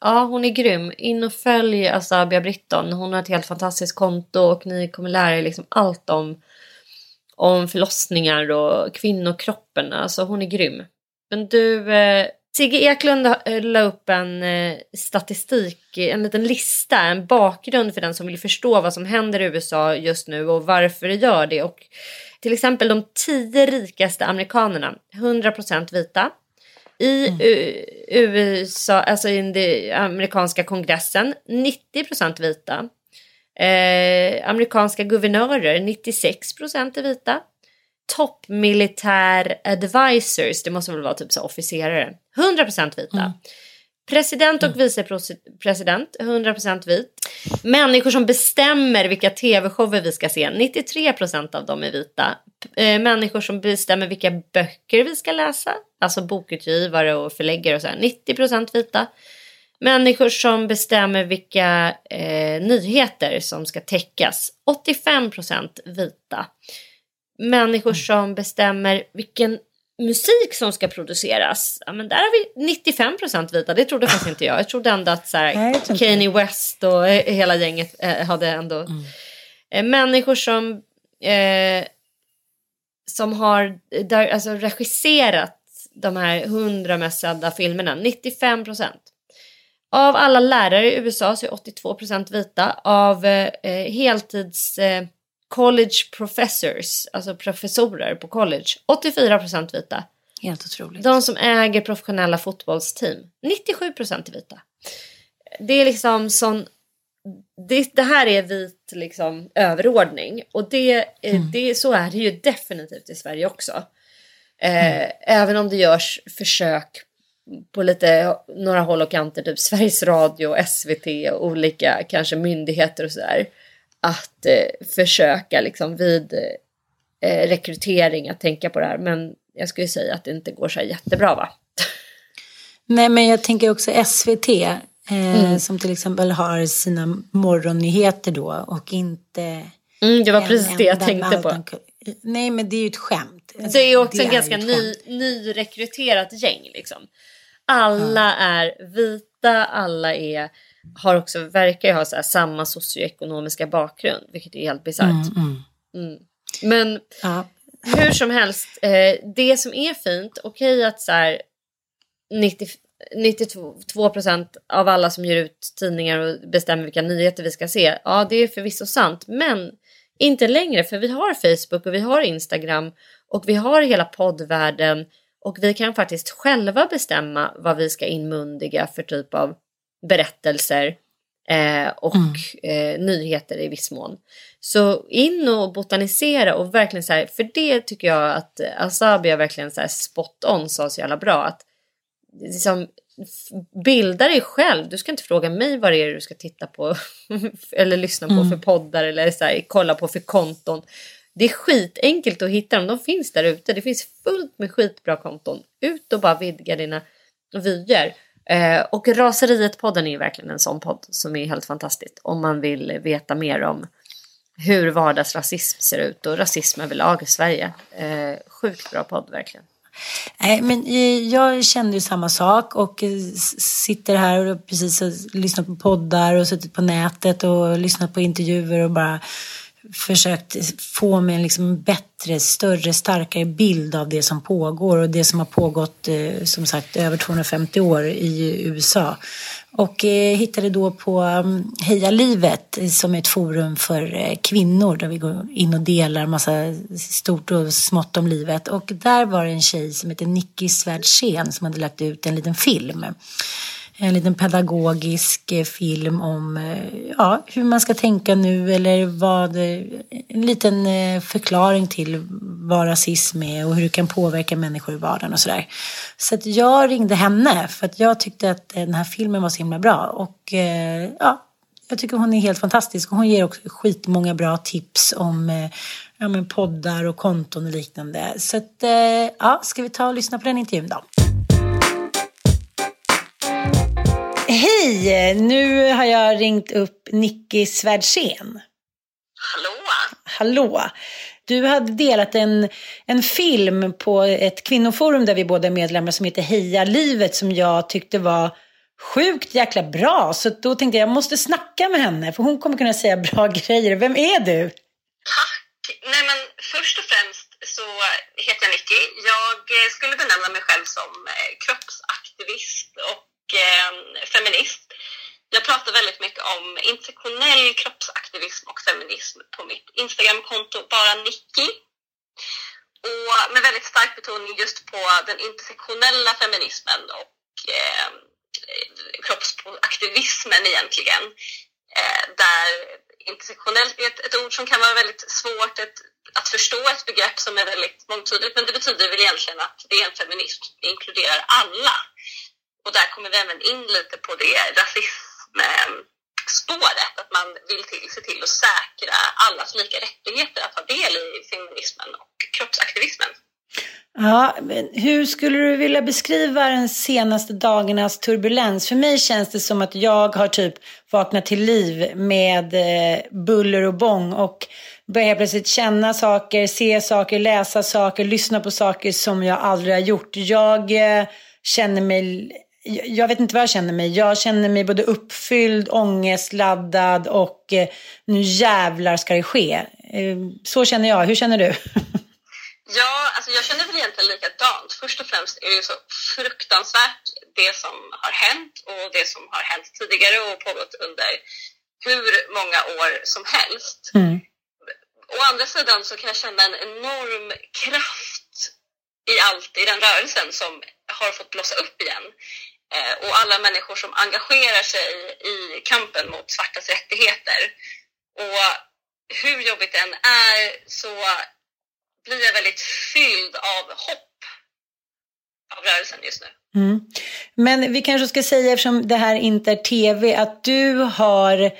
Ja, hon är grym. In och följ Asabia Britton. Hon har ett helt fantastiskt konto och ni kommer lära er liksom allt om, om förlossningar och kvinnokroppen. Alltså hon är grym. Men du, eh, Sigge Eklund eh, la upp en eh, statistik, en liten lista, en bakgrund för den som vill förstå vad som händer i USA just nu och varför det gör det. Och till exempel de tio rikaste amerikanerna, 100% vita, i U- USA, alltså i den amerikanska kongressen, 90% vita. Eh, amerikanska guvernörer, 96% är vita. Toppmilitär advisors, det måste väl vara typ så officerare, 100% vita. President och vicepresident, 100% vit. Människor som bestämmer vilka tv-shower vi ska se, 93% av dem är vita. Eh, Människor som bestämmer vilka böcker vi ska läsa, alltså bokutgivare och förläggare och så här, 90% vita. Människor som bestämmer vilka eh, nyheter som ska täckas, 85% vita. Människor som bestämmer vilken musik som ska produceras, ja, men där har vi 95% vita. Det trodde faktiskt inte jag. Jag trodde ändå att så här, Kanye West och eh, hela gänget eh, hade ändå... Eh, människor som, eh, som har där, alltså, regisserat de här 100 mest sedda filmerna, 95%. Av alla lärare i USA så är 82% vita. Av eh, eh, heltids eh, college professors, alltså professorer på college, 84% vita. Helt otroligt. De som äger professionella fotbollsteam, 97% är vita. Det är liksom sån... Det, det här är vit liksom överordning och det, eh, det, så är det ju definitivt i Sverige också. Eh, Även om det görs försök på lite några håll och kanter, typ Sveriges Radio, SVT och olika kanske myndigheter och sådär. Att eh, försöka liksom vid eh, rekrytering att tänka på det här. Men jag skulle säga att det inte går så jättebra va? Nej, men jag tänker också SVT. Eh, Mm. Som till exempel har sina morgonnyheter då och inte... Mm, det var precis det jag tänkte på. Nej, men det är ju ett skämt. Det är också Det en ganska ny, nyrekryterat gäng liksom. Alla är vita, alla är, har också, verkar ju ha så samma socioekonomiska bakgrund, vilket är helt bisarrt. Mm, mm. Mm. Men hur som helst, eh, det som är fint, okej att så här 90, 92 procent av alla som ger ut tidningar och bestämmer vilka nyheter vi ska se, ja det är förvisso sant, men inte längre för vi har Facebook och vi har Instagram och vi har hela poddvärlden och vi kan faktiskt själva bestämma vad vi ska inmundiga för typ av berättelser eh, och eh, nyheter i viss mån. Så in och botanisera och verkligen så här, för det tycker jag att eh, Asabi har verkligen så här spot on sa så jävla bra att liksom, bilda dig själv. Du ska inte fråga mig vad det är du ska titta på eller lyssna på Mm. för poddar eller så här, kolla på för konton. Det är skitenkelt att hitta dem. De finns där ute. Det finns fullt med skitbra konton. Ut och bara vidga dina vyer. Eh, och Raseriet-podden är ju verkligen en sån podd som är helt fantastisk. Om man vill veta mer om hur vardagsrasism ser ut och rasism överlag i Sverige. Eh, sjukt bra podd verkligen. Nej, men eh, jag kände ju samma sak och eh, sitter här och precis har lyssnat på poddar och suttit på nätet och lyssnat på intervjuer och bara försökt få mig en liksom bättre, större, starkare bild av det som pågår och det som har pågått eh, som sagt över 250 år i USA. Och eh, hittade då på mm, Heja livet som är ett forum för eh, kvinnor där vi går in och delar massa stort och smått om livet. Och där var det en tjej som heter Nicky Svärdsen som hade lagt ut en liten film. En liten pedagogisk eh, film om eh, ja, hur man ska tänka nu eller vad, eh, en liten förklaring till vad rasism är och hur det kan påverka människor i vardagen och sådär. Så att jag ringde henne för att jag tyckte att den här filmen var så himla bra och ja, jag tycker hon är helt fantastisk och hon ger också skitmånga bra tips om ja, men poddar och konton och liknande. Så att, ja, ska vi ta och lyssna på den intervjun då? Hej! Nu har jag ringt upp Nicky Svärdsen. Hallå? Hallå! Du hade delat en, en film på ett kvinnoforum där vi båda är medlemmar som heter Heja livet som jag tyckte var sjukt jäkla bra. Så då tänkte jag, jag måste snacka med henne för hon kommer kunna säga bra grejer. Vem är du? Nej men först och främst så heter jag Nicky. Jag eh, skulle benämna mig själv som eh, kroppsaktivist Eh, feminist. Jag pratar väldigt mycket om intersektionell kroppsaktivism och feminism på mitt Instagramkonto Bara Nicky. och med väldigt stark betoning just på den intersektionella feminismen och eh, kroppsaktivismen egentligen. Eh, där intersektionellt är ett, ett, ord som kan vara väldigt svårt ett, att förstå, ett begrepp som är väldigt mångtydigt, men det betyder väl egentligen att det är en feminism som inkluderar alla. Och där kommer vi även in lite på det rasismspåret, att man vill till, se till att säkra allas lika rättigheter att ta del i feminismen och kroppsaktivismen. Ja, hur skulle du vilja beskriva den senaste dagarnas turbulens? För mig känns det som att jag har typ vaknat till liv med eh, buller och bång och börjar plötsligt känna saker, se saker, läsa saker, lyssna på saker som jag aldrig har gjort. Jag eh, känner mig jag vet inte vad jag känner mig. Jag känner mig både uppfylld, ångestladdad och eh, nu jävlar ska det ske. Eh, så känner jag. Hur känner du? Ja, alltså jag känner väl egentligen likadant. Först och främst är det ju så fruktansvärt det som har hänt och det som har hänt tidigare och pågått under hur många år som helst. Mm. Å andra sidan så kan jag känna en enorm kraft i allt i den rörelsen som har fått blossa upp igen. Eh, och alla människor som engagerar sig i kampen mot svartas rättigheter. Och hur jobbigt det än är så blir jag väldigt fylld av hopp av rörelsen just nu. Mm. Men vi kanske ska säga, eftersom det här inte är tv, att du har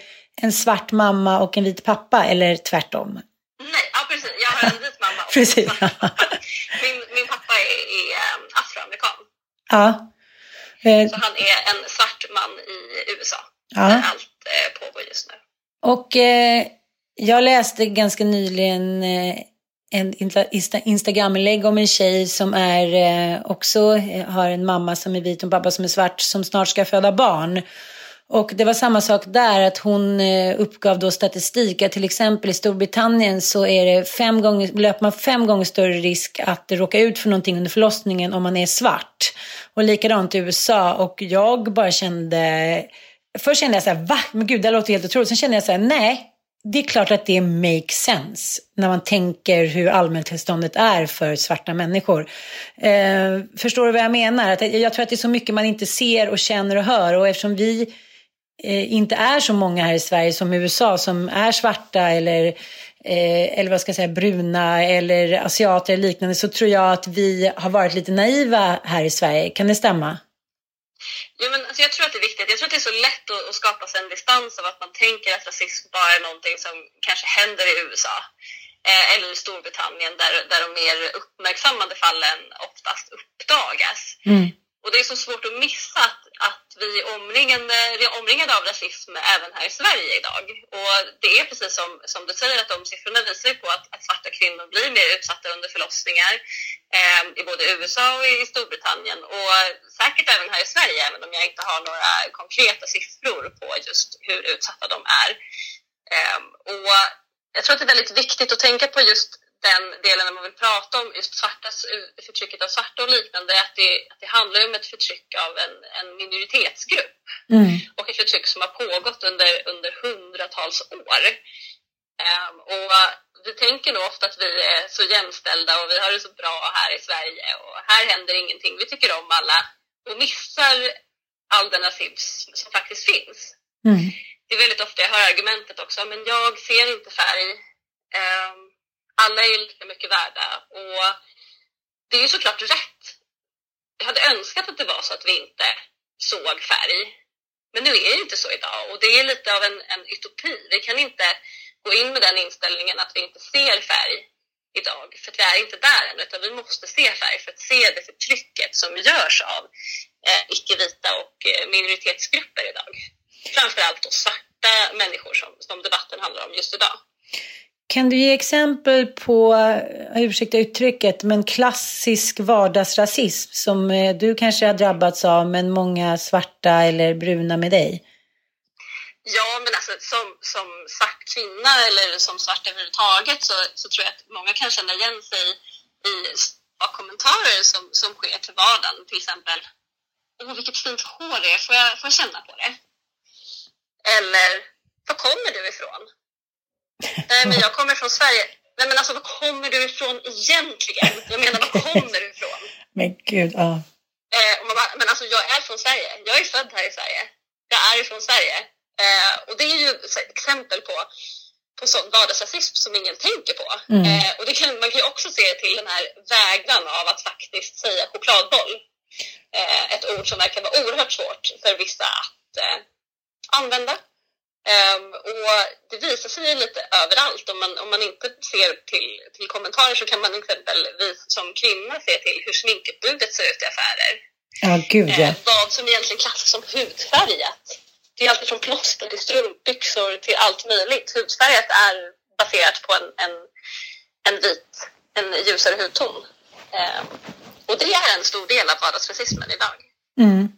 en svart mamma och en vit pappa, eller tvärtom? Nej, ja precis. Jag har en vit mamma och precis. en svart pappa. Min, min pappa är, är um, afroamerikan. Ja. Så han är en svart man i USA. Ja. Där allt eh, pågår just nu. Och eh, jag läste ganska nyligen eh, en Instagram-inlägg om en tjej som är eh, också eh, har en mamma som är vit och en pappa som är svart som snart ska föda barn. Och det var samma sak där, att hon eh, uppgav då statistik att till exempel i Storbritannien så är det fem gånger, löper man fem gånger större risk att råka ut för någonting under förlossningen om man är svart. Och likadant i USA. Och jag bara kände, först kände jag så här, va? Men gud, det låter helt otroligt. Sen kände jag så här, nej, det är klart att det makes sense när man tänker hur allmäntillståndet är för svarta människor. Eh, förstår du vad jag menar? Att jag tror att det är så mycket man inte ser och känner och hör och eftersom vi eh, inte är så många här i Sverige som i USA som är svarta eller, eh, eller vad ska jag säga, bruna eller asiater eller liknande så tror jag att vi har varit lite naiva här i Sverige. Kan det stämma? Ja, men alltså jag tror att det är viktigt. Jag tror att det är så lätt att, att skapa sig en distans av att man tänker att rasism bara är någonting som kanske händer i USA eh, eller i Storbritannien där, där de mer uppmärksammade fallen oftast uppdagas. Mm. Och det är så svårt att missa att, att vi är omringade, vi är omringade av rasism även här i Sverige idag. Och det är precis som, som du säger att de siffrorna visar på att, att svarta kvinnor blir mer utsatta under förlossningar eh, i både USA och i Storbritannien och säkert även här i Sverige även om jag inte har några konkreta siffror på just hur utsatta de är. Eh, och jag tror att det är väldigt viktigt att tänka på just den delen när man vill prata om just svartas, förtrycket av svarta och liknande, att det, att det handlar om ett förtryck av en, en minoritetsgrupp mm. och ett förtryck som har pågått under, under hundratals år. Um, och vi tänker nog ofta att vi är så jämställda och vi har det så bra här i Sverige och här händer ingenting. Vi tycker om alla och missar all den rasism som faktiskt finns. Mm. Det är väldigt ofta jag hör argumentet också, men jag ser inte färg. Um, alla är lika mycket värda och det är ju såklart rätt. Jag hade önskat att det var så att vi inte såg färg. Men nu är det inte så idag och det är lite av en, en utopi. Vi kan inte gå in med den inställningen att vi inte ser färg idag, för att vi är inte där än, utan vi måste se färg för att se det förtrycket som görs av eh, icke-vita och eh, minoritetsgrupper idag. Framförallt då svarta människor som, som debatten handlar om just idag. Kan du ge exempel på, eh, ursäkta uttrycket, men klassisk vardagsrasism som eh, du kanske har drabbats av men många svarta eller bruna med dig? Ja, men alltså som, som svart kvinna eller som svart överhuvudtaget så, så tror jag att många kan känna igen sig i kommentarer som, som sker till vardagen. Till exempel, åh vilket fint hår det är, får jag, får jag känna på det? Eller, var kommer du ifrån? Nej, men jag kommer från Sverige. nej men alltså var kommer du ifrån egentligen? Jag menar, var kommer du ifrån? Men gud, ja. Eh, och man bara, men alltså jag är från Sverige. Jag är född här i Sverige. Jag är ifrån Sverige. Eh, och det är ju exempel på, på sån vardagsrasism som ingen tänker på. Mm. Eh, och det kan, man kan ju också se till den här vägran av att faktiskt säga chokladboll. Eh, ett ord som verkar vara oerhört svårt för vissa att eh, använda. Um, och det visar sig lite överallt. Om man, om man inte ser till, till kommentarer så kan man exempelvis som kvinna se till hur sminkutbudet ser ut i affärer. Ja, gud ja. Eh, vad som egentligen klassas som hudfärgat. Det är allt från plåster till strumpbyxor till allt möjligt. Hudfärgat är baserat på en, en, en vit, en ljusare hudton. Um, och det är en stor del av vardagsrasismen idag. Mm.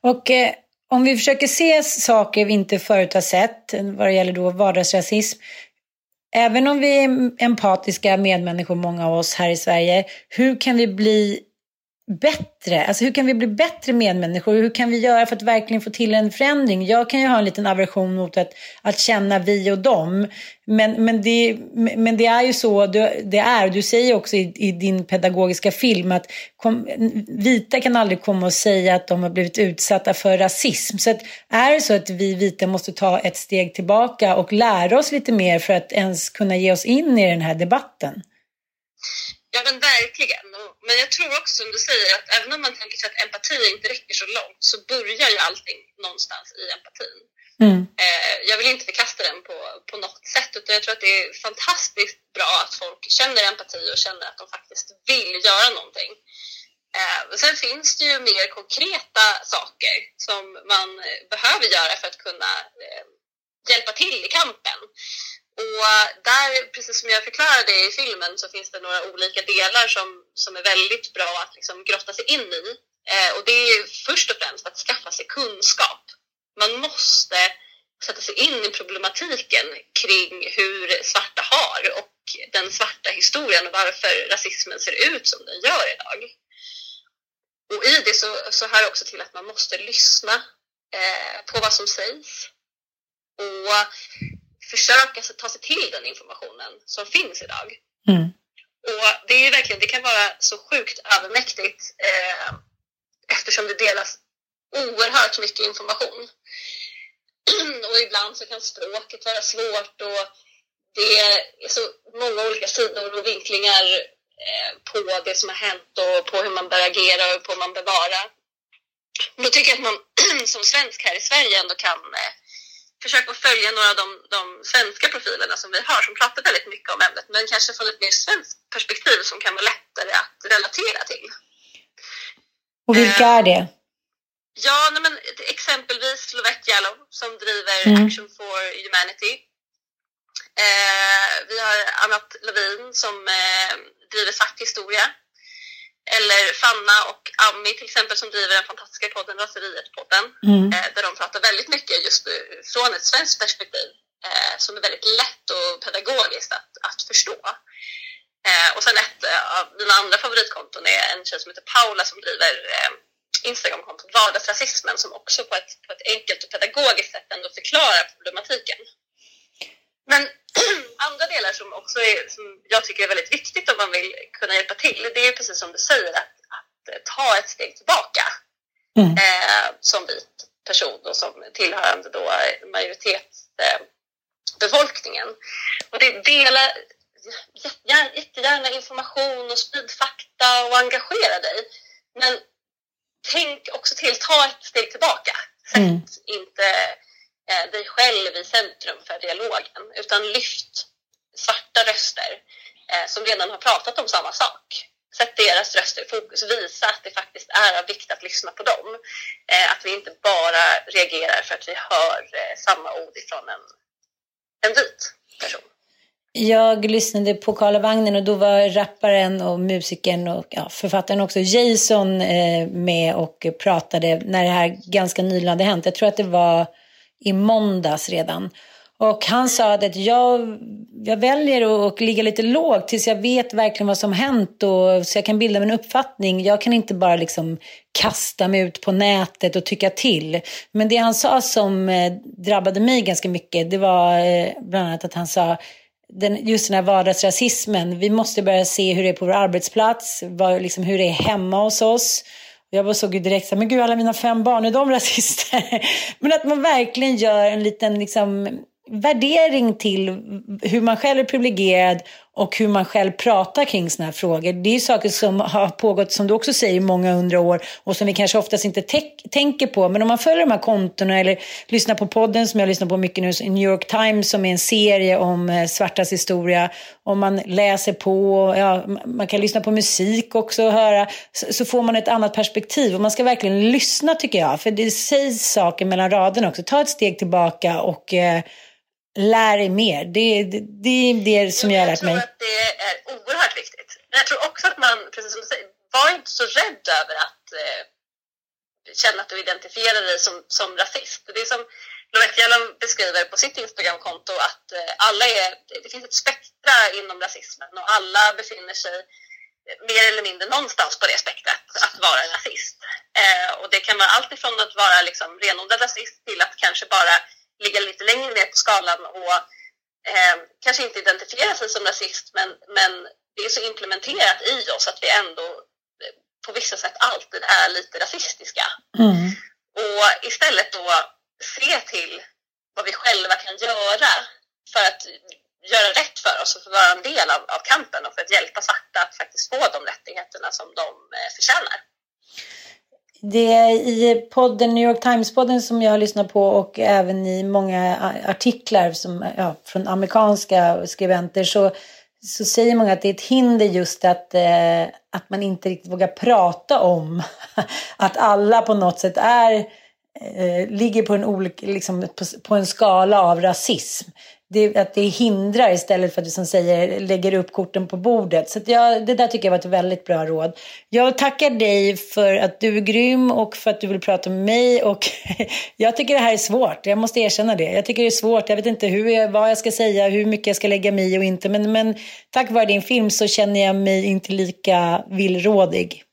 Och eh, om vi försöker se saker vi inte förut har sett vad det gäller då vardagsrasism. Även om vi är empatiska medmänniskor, många av oss här i Sverige, hur kan vi bli bättre? Alltså hur kan vi bli bättre medmänniskor? Hur kan vi göra för att verkligen få till en förändring? Jag kan ju ha en liten aversion mot att, att känna vi och dem. Men, men, det, men det är ju så det är. Du säger också i, i din pedagogiska film att kom, vita kan aldrig komma och säga att de har blivit utsatta för rasism. Så att, är det så att vi vita måste ta ett steg tillbaka och lära oss lite mer för att ens kunna ge oss in i den här debatten? Ja men verkligen. Men jag tror också som du säger att även om man tänker sig att empati inte räcker så långt så börjar ju allting någonstans i empatin. Mm. Eh, jag vill inte förkasta den på, på något sätt utan jag tror att det är fantastiskt bra att folk känner empati och känner att de faktiskt vill göra någonting. Eh, sen finns det ju mer konkreta saker som man behöver göra för att kunna eh, hjälpa till i kampen. Och där, precis som jag förklarade i filmen, så finns det några olika delar som, som är väldigt bra att liksom grotta sig in i. Eh, och det är först och främst att skaffa sig kunskap. Man måste sätta sig in i problematiken kring hur svarta har och den svarta historien och varför rasismen ser ut som den gör idag. Och i det så, så hör också till att man måste lyssna eh, på vad som sägs. Och försöka ta sig till den informationen som finns idag. Mm. Och det är verkligen, det kan vara så sjukt övermäktigt eh, eftersom det delas oerhört mycket information. och ibland så kan språket vara svårt och det är så många olika sidor och vinklingar eh, på det som har hänt och på hur man bör agera och på hur man bör vara. Då tycker jag att man som svensk här i Sverige ändå kan eh, försöka följa några av de, de, svenska profilerna som vi har som pratar väldigt mycket om ämnet men kanske från ett mer svenskt perspektiv som kan vara lättare att relatera till. Och vilka är det? Ja, nej men, exempelvis Lovette Jallow som driver Mm. Action for Humanity. Eh, vi har Annat Levin som eh, driver Svart historia. Eller Fanna och Ami till exempel som driver den fantastiska podden Raseriet-podden. Mm. Eh, där de pratar väldigt mycket just nu från ett svenskt perspektiv. Eh, som är väldigt lätt och pedagogiskt att, att förstå. Eh, och sen ett av mina andra favoritkonton är en tjej som heter Paula som driver Instagramkontot Vardagsrasismen som också på ett, på ett enkelt och pedagogiskt sätt ändå förklarar problematiken. Men andra delar som också är, som jag tycker är väldigt viktigt om man vill kunna hjälpa till, det är precis som du säger att, att ta ett steg tillbaka Mm. eh, som vit person och som tillhörande då majoritetsbefolkningen. Eh, och det delar jättegärna, jättegärna information och sprid fakta och engagera dig. Men tänk också till, ta ett steg tillbaka. Sätt Mm. inte eh, dig själv i centrum för dialogen utan lyft svarta röster eh, som redan har pratat om samma sak. Sätt deras röster i fokus, visa att det faktiskt är av vikt att lyssna på dem. Eh, att vi inte bara reagerar för att vi hör eh, samma ord ifrån en, en vit person. Jag lyssnade på Karlavagnen och då var rapparen och musikern och ja, författaren också Jason eh, med och pratade när det här ganska nyligen hade hänt. Jag tror att det var i måndags redan. Och han sa att jag, jag väljer att ligga lite lågt tills jag vet verkligen vad som hänt och så jag kan bilda mig en uppfattning. Jag kan inte bara liksom kasta mig ut på nätet och tycka till. Men det han sa som eh, drabbade mig ganska mycket, det var eh, bland annat att han sa den, just den här vardagsrasismen. Vi måste börja se hur det är på vår arbetsplats, vad, liksom, hur det är hemma hos oss. Jag bara såg ju direkt så här, men gud alla mina fem barn, är de rasister? men att man verkligen gör en liten liksom, värdering till hur man själv är privilegierad och hur man själv pratar kring sådana här frågor. Det är ju saker som har pågått, som du också säger, i många hundra år och som vi kanske oftast inte tänker på. Men om man följer de här kontona eller lyssnar på podden som jag lyssnar på mycket nu, New York Times som är en serie om eh, svartas historia. Om man läser på, ja, man kan lyssna på musik också och höra, så, så, får man ett annat perspektiv. Och man ska verkligen lyssna tycker jag, för det sägs saker mellan raderna också. Ta ett steg tillbaka och eh, lär dig mer. Det, det, det är det som jag har lärt mig. Jag tror att det är oerhört viktigt. Jag tror också att man, precis som du säger, var inte så rädd över att eh, känna att du identifierar dig som, som rasist. Det är som Lorette Hjelm beskriver på sitt Instagramkonto att eh, alla är, det finns ett spektra inom rasismen och alla befinner sig mer eller mindre någonstans på det spektrat att vara rasist. Eh, och det kan vara allt ifrån att vara liksom renodlad rasist till att kanske bara ligga lite längre ner på skalan och eh, kanske inte identifiera sig som rasist men, men det är så implementerat i oss att vi ändå eh, på vissa sätt alltid är lite rasistiska. Mm. Och istället då se till vad vi själva kan göra för att göra rätt för oss och för att vara en del av, av kampen och för att hjälpa svarta att faktiskt få de rättigheterna som de eh, förtjänar. Det är i podden, New York Times-podden som jag har lyssnat på och även i många artiklar som, ja, från amerikanska skribenter så, så säger många att det är ett hinder just att, eh, att man inte riktigt vågar prata om att alla på något sätt är eh, ligger på en, olika, liksom, på, på en skala av rasism det, att det hindrar istället för att liksom du som säger lägger upp korten på bordet. Så jag, det där tycker jag var ett väldigt bra råd. Jag tackar dig för att du är grym och för att du vill prata med mig. Och jag tycker det här är svårt, jag måste erkänna det. Jag tycker det är svårt, jag vet inte hur jag, vad jag ska säga, hur mycket jag ska lägga mig i och inte. Men, men tack vare din film så känner jag mig inte lika villrådig.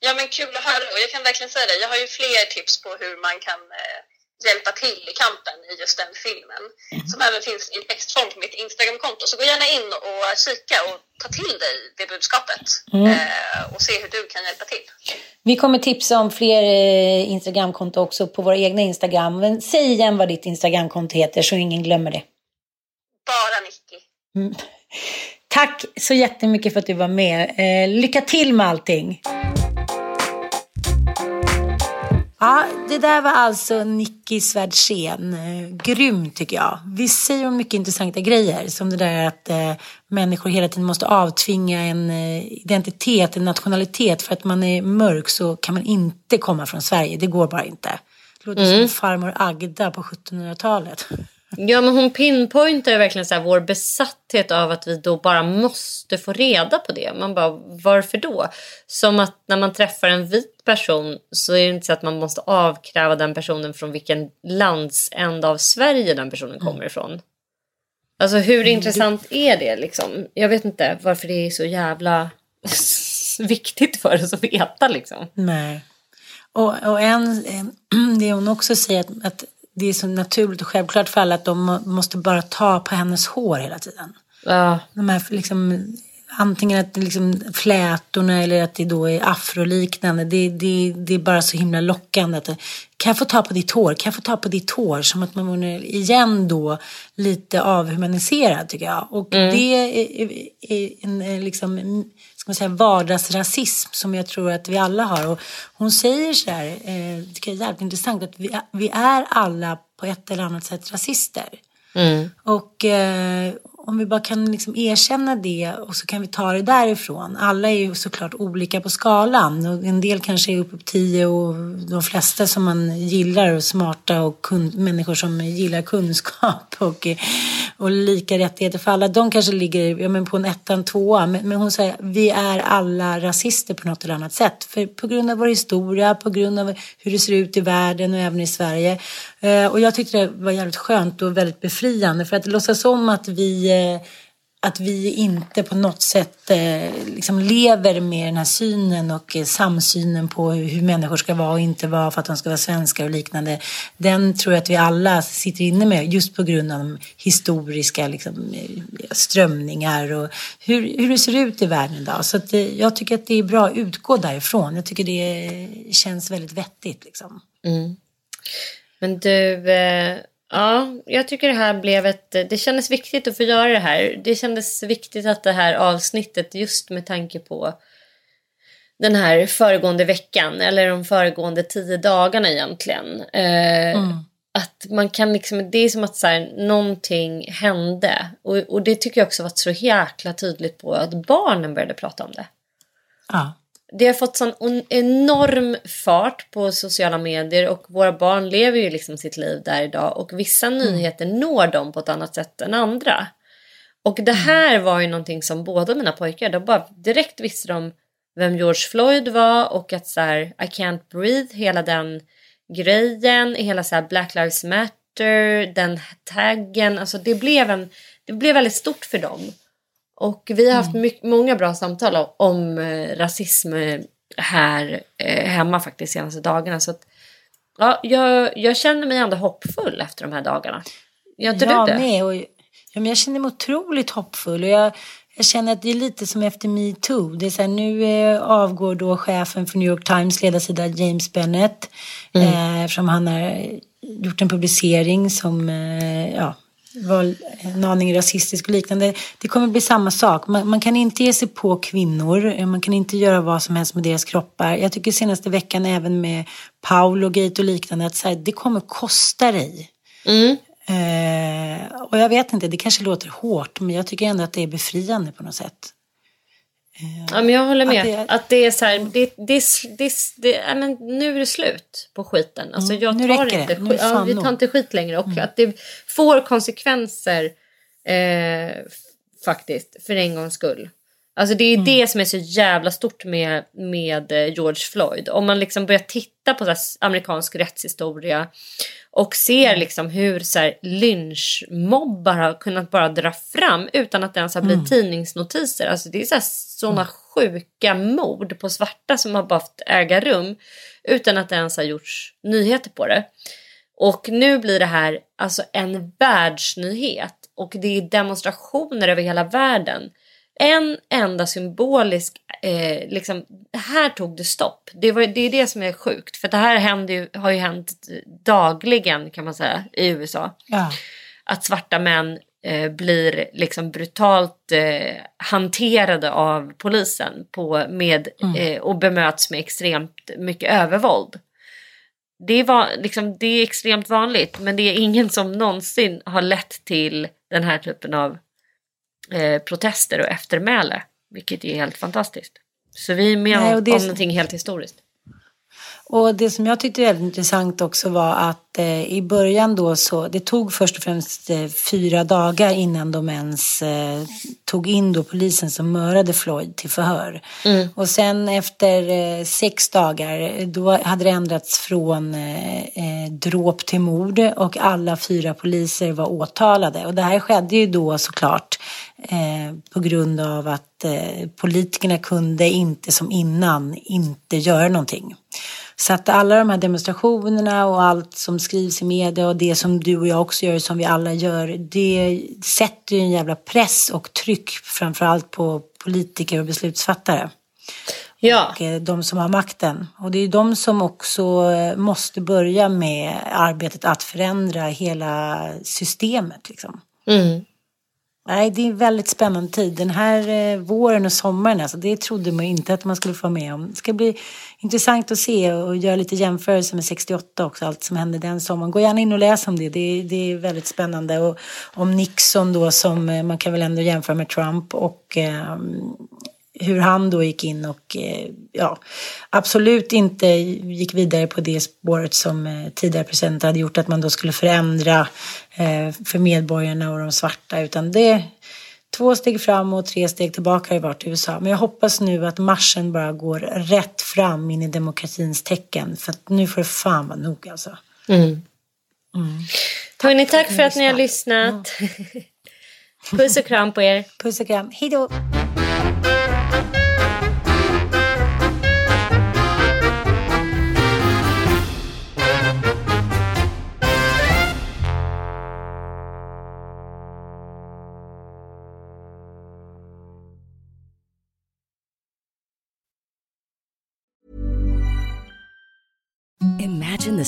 Ja men kul att höra och jag kan verkligen säga det. Jag har ju fler tips på hur man kan eh hjälpa till i kampen i just den filmen mm. som även finns i textform på mitt Instagramkonto. Så gå gärna in och kika och ta till dig det budskapet mm. eh, och se hur du kan hjälpa till. Vi kommer tipsa om fler eh, Instagramkonto också på våra egna Instagram. Men säg igen vad ditt Instagramkonto heter så ingen glömmer det. Bara Nicky. Mm. Tack så jättemycket för att du var med. Eh, lycka till med allting. Ja, det där var alltså Nicky Svärdsen. Grym tycker jag. Vi säger mycket intressanta grejer. Som det där att eh, människor hela tiden måste avtvinga en eh, identitet, en nationalitet. För att man är mörk så kan man inte komma från Sverige. Det går bara inte. Det låter mm. som farmor Agda på 1700-talet. Ja, men hon pinpointar verkligen så vår besatthet av att vi då bara måste få reda på det. Man bara, varför då? Som att när man träffar en vit person så är det inte så att man måste avkräva den personen från vilken landsända av Sverige den personen kommer mm. ifrån. Alltså hur mm, intressant är det liksom? Jag vet inte varför det är så jävla viktigt för oss att veta liksom. Nej. Och, och en, det hon också säger att, att det är så naturligt och självklart för alla att de måste bara ta på hennes hår hela tiden. Ja. De här liksom, antingen att liksom flätorna eller att det då är afroliknande. Det, det, det är bara så himla lockande. Att, kan jag få ta på ditt hår? Kan jag få ta på ditt hår? Som att man vore igen då lite avhumaniserad tycker jag. Och mm. det är, är en liksom man säga, vardagsrasism som jag tror att vi alla har. Och hon säger så här, eh, det är jävligt intressant, att vi, vi är alla på ett eller annat sätt rasister. Mm. Och eh, om vi bara kan liksom erkänna det och så kan vi ta det därifrån. Alla är ju såklart olika på skalan. Och en del kanske är uppe på tio och de flesta som man gillar och smarta och kun- människor som gillar kunskap och, och lika rättigheter för alla. De kanske ligger ja, men på en ettan, tvåa. Men, men hon säger vi är alla rasister på något eller annat sätt. För på grund av vår historia, på grund av hur det ser ut i världen och även i Sverige. Eh, och jag tyckte det var jävligt skönt och väldigt befriande för att låtsas om att vi eh, att vi inte på något sätt eh, liksom lever med den här synen och samsynen på hur, människor ska vara och inte vara för att de ska vara svenskar och liknande. Den tror jag att vi alla sitter inne med just på grund av de historiska liksom, strömningar och hur, hur det ser ut i världen idag. Så att, jag tycker att det är bra att utgå därifrån. Jag tycker det känns väldigt vettigt. Liksom. Mm. Men du, eh, ja, jag tycker det här blev ett... Det kändes viktigt att få göra det här. Det kändes viktigt att det här avsnittet, just med tanke på den här föregående veckan, eller de föregående tio dagarna egentligen. Eh, Mm. Att man kan liksom, det är som att så här, någonting hände. Och, och det tycker jag också varit så jäkla tydligt på att barnen började prata om det. Ja. Det har fått sån en- enorm fart på sociala medier och våra barn lever ju liksom sitt liv där idag och vissa nyheter når dem på ett annat sätt än andra. Och det här var ju någonting som båda mina pojkar, de bara direkt visste de vem George Floyd var och att så här, I can't breathe, hela den grejen, hela så här Black Lives Matter, den taggen, alltså det blev, en, det blev väldigt stort för dem. Och vi har haft mycket, många bra samtal om, eh, rasism eh, här eh, hemma faktiskt senaste dagarna. Så att, ja, jag, jag känner mig ändå hoppfull efter de här dagarna. Gör inte jag du det? med. Och, ja, men jag känner mig otroligt hoppfull. Och jag, jag känner att det är lite som efter metoo. Det är så här, nu eh, avgår då chefen för New York Times ledarsida James Bennett. Mm. Eh, eftersom han har eh, gjort en publicering som eh, ja, var en aning rasistisk och liknande. Det kommer bli samma sak. Man, man kan inte ge sig på kvinnor. Man kan inte göra vad som helst med deras kroppar. Jag tycker senaste veckan även med Paolo Gate och liknande att så här, det kommer kosta dig. Mm. Eh, och jag vet inte, det kanske låter hårt men jag tycker ändå att det är befriande på något sätt. Ja, men jag håller med. Att Att det- det, är så här, det, det, det, det, ja, men nu är det slut på skiten. Alltså, Mm, jag tar inte det. Skit, det ja, vi tar inte skit längre. Och att det får konsekvenser eh, faktiskt, för en gångs skull. Alltså det är Mm. det som är så jävla stort med, med eh, George Floyd. Om man liksom börjar titta på amerikansk rättshistoria och ser Mm. liksom hur så här, lynchmobbar har kunnat bara dra fram utan att det ens har blivit Mm. tidningsnotiser. Alltså det är så här, såna sjuka mord på svarta som har fått äga rum utan att det ens har gjorts nyheter på det. Och nu blir det här alltså en världsnyhet och det är demonstrationer över hela världen. En enda symbolisk, eh, liksom, här tog det stopp. Det, var, det är det som är sjukt. För det här händer ju, har ju hänt dagligen kan man säga i USA. Ja. Att svarta män eh, blir liksom brutalt eh, hanterade av polisen på, med, Mm. eh, och bemöts med extremt mycket övervåld. Det, var, liksom, det är extremt vanligt men det är ingen som någonsin har lett till den här typen av eh, protester och eftermäle. Vilket är helt fantastiskt. Så vi är med Nej, om, om så- någonting helt historiskt. Och det som jag tyckte var väldigt intressant också var att eh, i början då så, det tog först och främst eh, fyra dagar innan de ens eh, tog in då polisen som mördade Floyd till förhör. Mm. Och sen efter eh, sex dagar eh, då hade det ändrats från eh, dråp till mord och alla fyra poliser var åtalade. Och det här skedde ju då såklart eh, på grund av att eh, politikerna kunde inte som innan inte göra någonting. Så att alla de här demonstrationerna och allt som skrivs i media och det som du och jag också gör, som vi alla gör, det sätter ju en jävla press och tryck framförallt på politiker och beslutsfattare. Ja. Och eh, de som har makten. Och det är ju de som också måste börja med arbetet att förändra hela systemet. Liksom. Mm. Nej, det är en väldigt spännande tid. Den här eh, våren och sommaren, alltså, det trodde man inte att man skulle få med om. Det ska bli intressant att se och göra lite jämförelse med 68 också, allt som hände den sommaren. Gå gärna in och läs om det, det är, det är väldigt spännande. Och om Nixon då, som eh, man kan väl ändå jämföra med Trump och eh, hur han då gick in och eh, ja, absolut inte gick vidare på det spåret som eh, tidigare president hade gjort, att man då skulle förändra eh, för medborgarna och de svarta, utan det två steg fram och tre steg tillbaka har det varit i USA. Men jag hoppas nu att marschen bara går rätt fram in i demokratins tecken, för att nu får det fan vara nog alltså. Mm. Mm. Hörrni, tack för att ni har lyssnat. Puss och kram på er. Puss och kram. Hej då.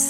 Imagine the